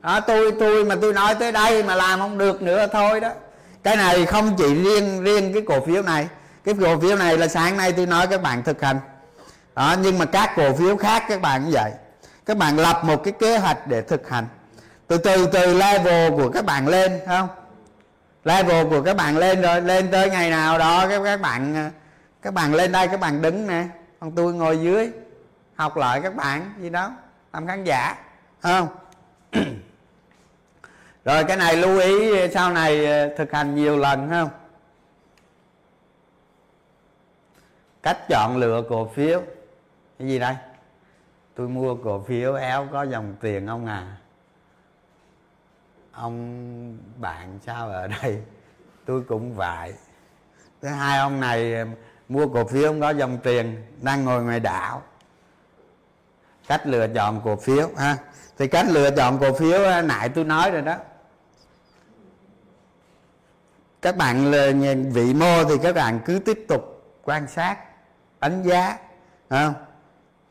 Đó tôi tôi mà tôi nói tới đây mà làm không được nữa thôi đó. Cái này không chỉ riêng riêng cái cổ phiếu này. Cái cổ phiếu này là sáng nay tôi nói các bạn thực hành đó, nhưng mà các cổ phiếu khác, các bạn cũng vậy. Các bạn lập một cái kế hoạch để thực hành. Từ từ từ level của các bạn lên không? Level của các bạn lên rồi, lên tới ngày nào đó các các bạn các bạn lên đây, các bạn đứng nè. Còn tôi ngồi dưới, học lại các bạn gì đó, làm khán giả không? [CLEARS THROAT] Rồi cái này lưu ý, sau này ờ, thực hành nhiều lần không? Cách chọn lựa cổ phiếu cái gì đây? Tôi mua cổ phiếu éo có dòng tiền ông à? Ông bạn sao ở đây? Tôi cũng vậy. Thứ hai, ông này mua cổ phiếu không có dòng tiền, đang ngồi ngoài đảo. Cách lựa chọn cổ phiếu, ha? Thì cách lựa chọn cổ phiếu à, nãy tôi nói rồi đó. Các bạn vị mô thì các bạn cứ tiếp tục quan sát, đánh giá không?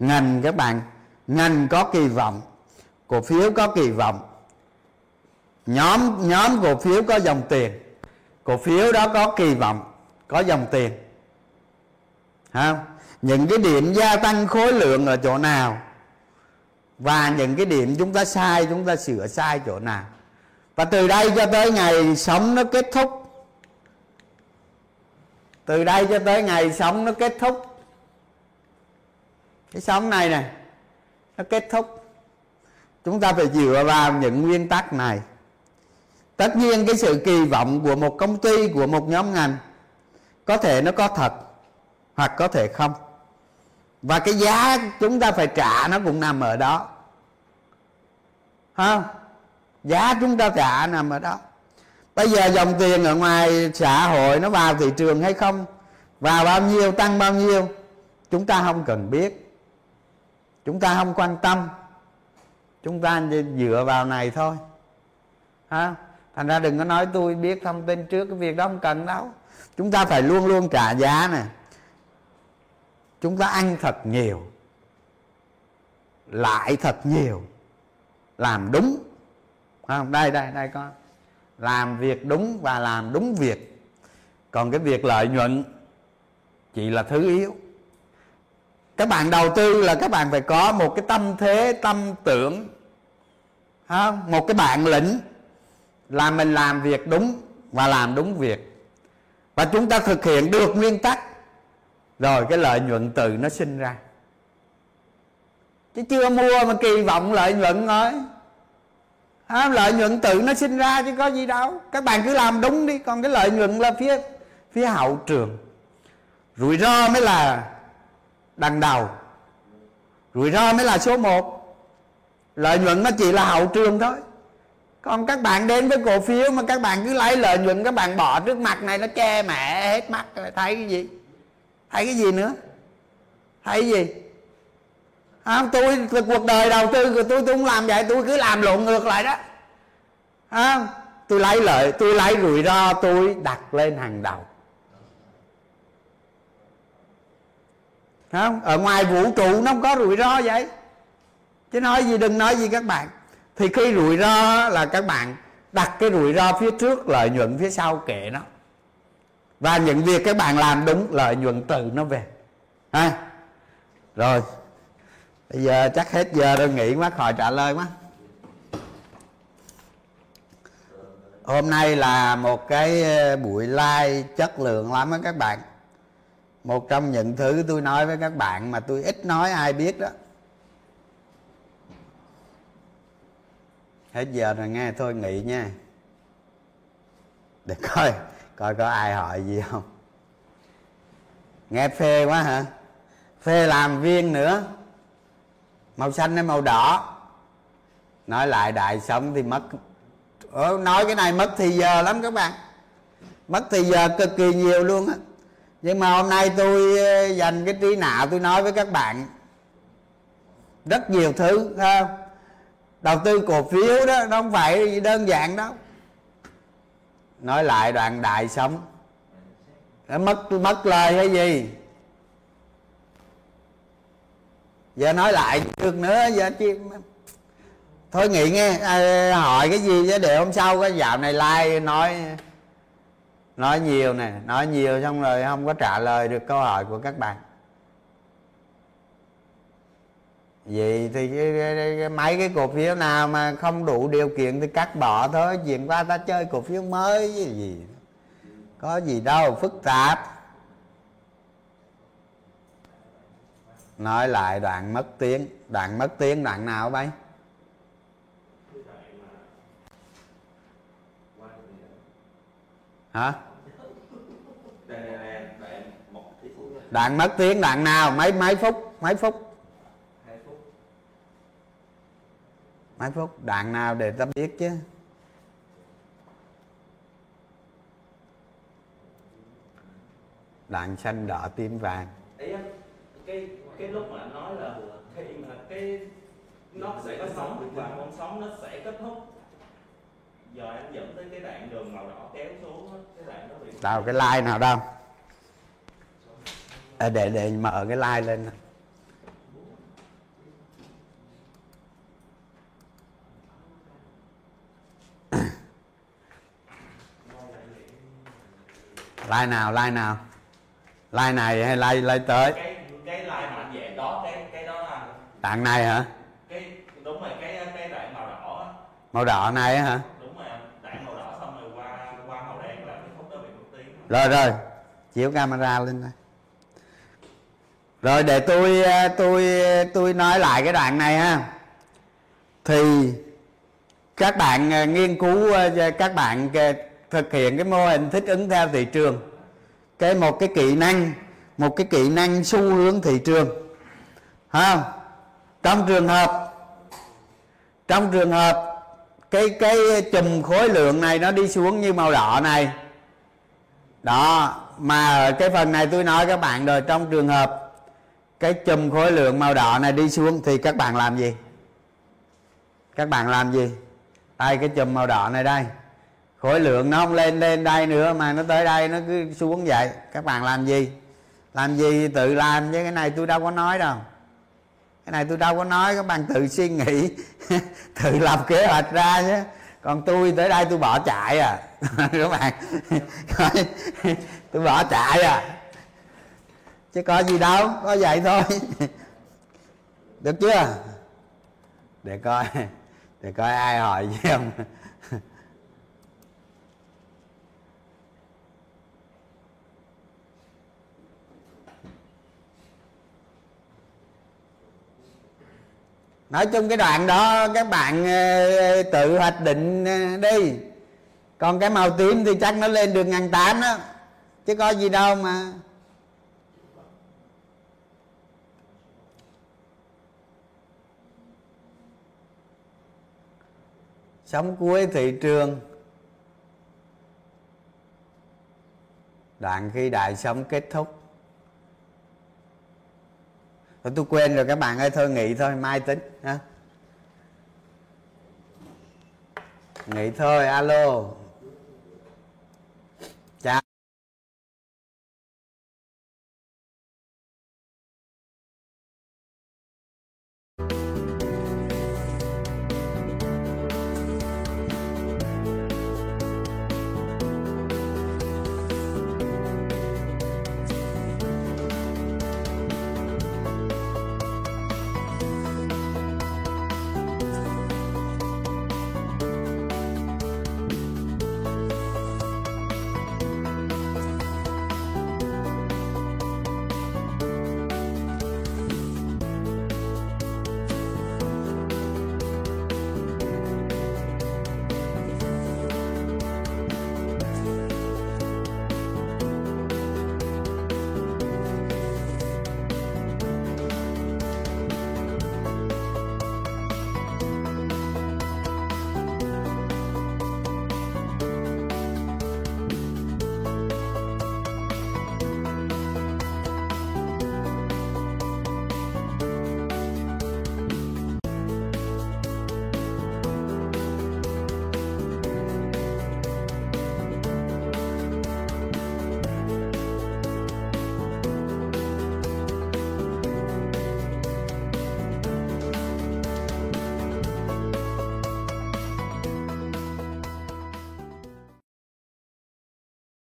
Ngành các bạn, ngành có kỳ vọng, cổ phiếu có kỳ vọng. Nhóm nhóm cổ phiếu có dòng tiền, cổ phiếu đó có kỳ vọng, có dòng tiền. Không những cái điểm gia tăng khối lượng ở chỗ nào? Và những cái điểm chúng ta sai, chúng ta sửa sai chỗ nào? Và từ đây cho tới ngày sống nó kết thúc. Từ đây cho tới ngày sống nó kết thúc cái sống này này, nó kết thúc. Chúng ta phải dựa vào những nguyên tắc này. Tất nhiên cái sự kỳ vọng của một công ty, của một nhóm ngành, có thể nó có thật hoặc có thể không. Và cái giá chúng ta phải trả nó cũng nằm ở đó. Không giá chúng ta trả nằm ở đó. Bây giờ dòng tiền ở ngoài xã hội nó vào thị trường hay không? Vào bao nhiêu, tăng bao nhiêu? Chúng ta không cần biết chúng ta không quan tâm. Chúng ta dựa vào này thôi. Ha? Thành ra đừng có nói tôi biết thông tin trước, cái việc đó không cần đâu. Chúng ta phải luôn luôn trả giá nè. Chúng ta ăn thật nhiều, lại thật nhiều, làm đúng. Không? Đây đây đây con. Làm việc đúng và làm đúng việc. Còn cái việc lợi nhuận chỉ là thứ yếu các bạn đầu tư là các bạn phải có một cái tâm thế tâm tưởng một cái bản lĩnh là mình làm việc đúng và làm đúng việc. Và chúng ta thực hiện được nguyên tắc. Rồi cái lợi nhuận từ nó sinh ra. Chứ chưa mua mà kỳ vọng lợi nhuận thôi. À, lợi nhuận tự nó sinh ra chứ có gì đâu. Các bạn cứ làm đúng đi. Còn cái lợi nhuận là phía phía hậu trường. Rủi ro mới là đằng đầu. Rủi ro mới là số 1 lợi nhuận nó chỉ là hậu trường thôi. Còn các bạn đến với cổ phiếu mà các bạn cứ lấy lợi nhuận các bạn bỏ trước mặt này nó che mẹ hết mắt thấy cái gì? Thấy cái gì nữa? Thấy cái gì? À, tôi cuộc đời đầu tư của tôi tôi không làm vậy tôi cứ làm lộn ngược lại đó. À, tôi lấy lợi tôi lấy rủi ro tôi đặt lên hàng đầu. Không, ở ngoài vũ trụ nó không có rủi ro vậy. Chứ nói gì đừng nói gì các bạn. Thì khi rủi ro là các bạn đặt cái rủi ro phía trước, lợi nhuận phía sau kệ nó. Và những việc các bạn làm đúng, lợi nhuận từ nó về. Ha? Rồi. Bây giờ chắc hết giờ rồi, nghỉ quá, khỏi trả lời quá. Hôm nay là một cái ờ, buổi live chất lượng lắm á các bạn một trong những thứ tôi nói với các bạn mà tôi ít nói ai biết đó. Hết giờ rồi nghe thôi nghỉ nha. Để coi coi có ai hỏi gì không. Nghe phê quá hả? Phê làm viên nữa. Màu xanh hay màu đỏ? Nói lại đại sống thì mất. Ủa, nói cái này mất thì giờ lắm các bạn. Mất thì giờ cực kỳ nhiều luôn á nhưng mà hôm nay tôi ờ, dành cái trí não tôi nói với các bạn. Rất nhiều thứ không? Đầu tư cổ phiếu đó nó không phải đơn giản đâu. Nói lại đoạn đại sống. Nó mất mất lời hay gì? Giờ nói lại được nữa giờ chi thôi nghỉ nghe à, hỏi cái gì chứ để hôm sau cái dạo này like nói nói nhiều nè nói nhiều xong rồi không có trả lời được câu hỏi của các bạn. Vậy thì cái, cái, cái, mấy cái cổ phiếu nào mà không đủ điều kiện thì cắt bỏ thôi chuyện qua ta chơi cổ phiếu mới gì, gì. Có gì đâu phức tạp. Nói lại đoạn mất tiếng đoạn mất tiếng đoạn nào bay? Hả? Đoạn mất tiếng đoạn nào? Mấy mấy phút? Mấy phút? Mấy phút? Đoạn nào để ta biết chứ? Đoạn xanh đỏ tím vàng. Ý cái cái lúc mà nói là khi mà cái nó sẽ có sóng và con sóng nó sẽ kết thúc giờ anh dẫn tới cái đoạn đường màu đỏ kéo xuống á, cái đoạn đó bị đâu cái like nào đâu. À, để để mở cái like lên [COUGHS] like nào like nào? Like này hay like like tới? Cái cái mà anh về đó cái cái đó là đoạn này hả? Cái đúng rồi cái cái đoạn màu đỏ màu đỏ này hả đúng rồi anh. đoạn màu đỏ xong rồi qua qua màu đen là cái khúc đó bị mất tiếng rồi rồi. Chiếu camera lên đây. Rồi, để tôi à, tôi tôi nói lại cái đoạn này ha. Thì các bạn à, nghiên cứu à, các bạn thực hiện cái mô hình thích ứng theo thị trường. Cái một cái kỹ năng, một cái kỹ năng xu hướng thị trường. Ha trong trường hợp, trong trường hợp cái cái chùm khối lượng này nó đi xuống như màu đỏ này đó, mà ở cái phần này tôi nói các bạn rồi, trong trường hợp cái chùm khối lượng màu đỏ này đi xuống thì các bạn làm gì? Các bạn làm gì? Đây, cái chùm màu đỏ này đây. Khối lượng nó không lên lên đây nữa, mà nó tới đây nó cứ xuống vậy. Các bạn làm gì? Làm gì tự làm, chứ cái này tôi đâu có nói đâu. Cái này tôi đâu có nói, các bạn tự suy nghĩ, [LAUGHS] tự lập kế hoạch ra nhé còn tôi tới đây tôi bỏ chạy à. [LAUGHS] Các bạn. Tôi bỏ chạy à. Chứ có gì đâu, có vậy thôi. Được chưa? Để coi. Để coi ai hỏi gì không? Nói chung cái đoạn đó, các bạn ờ, tự hoạch định ờ, đi. Còn cái màu tím thì chắc nó lên được ngàn tám đó. Chứ có gì đâu mà. Sống cuối thị trường. Đoạn khi đại sống kết thúc. Thôi tôi quên rồi, các bạn ơi, thôi nghỉ thôi, mai tính, ha. Nghỉ thôi, alo.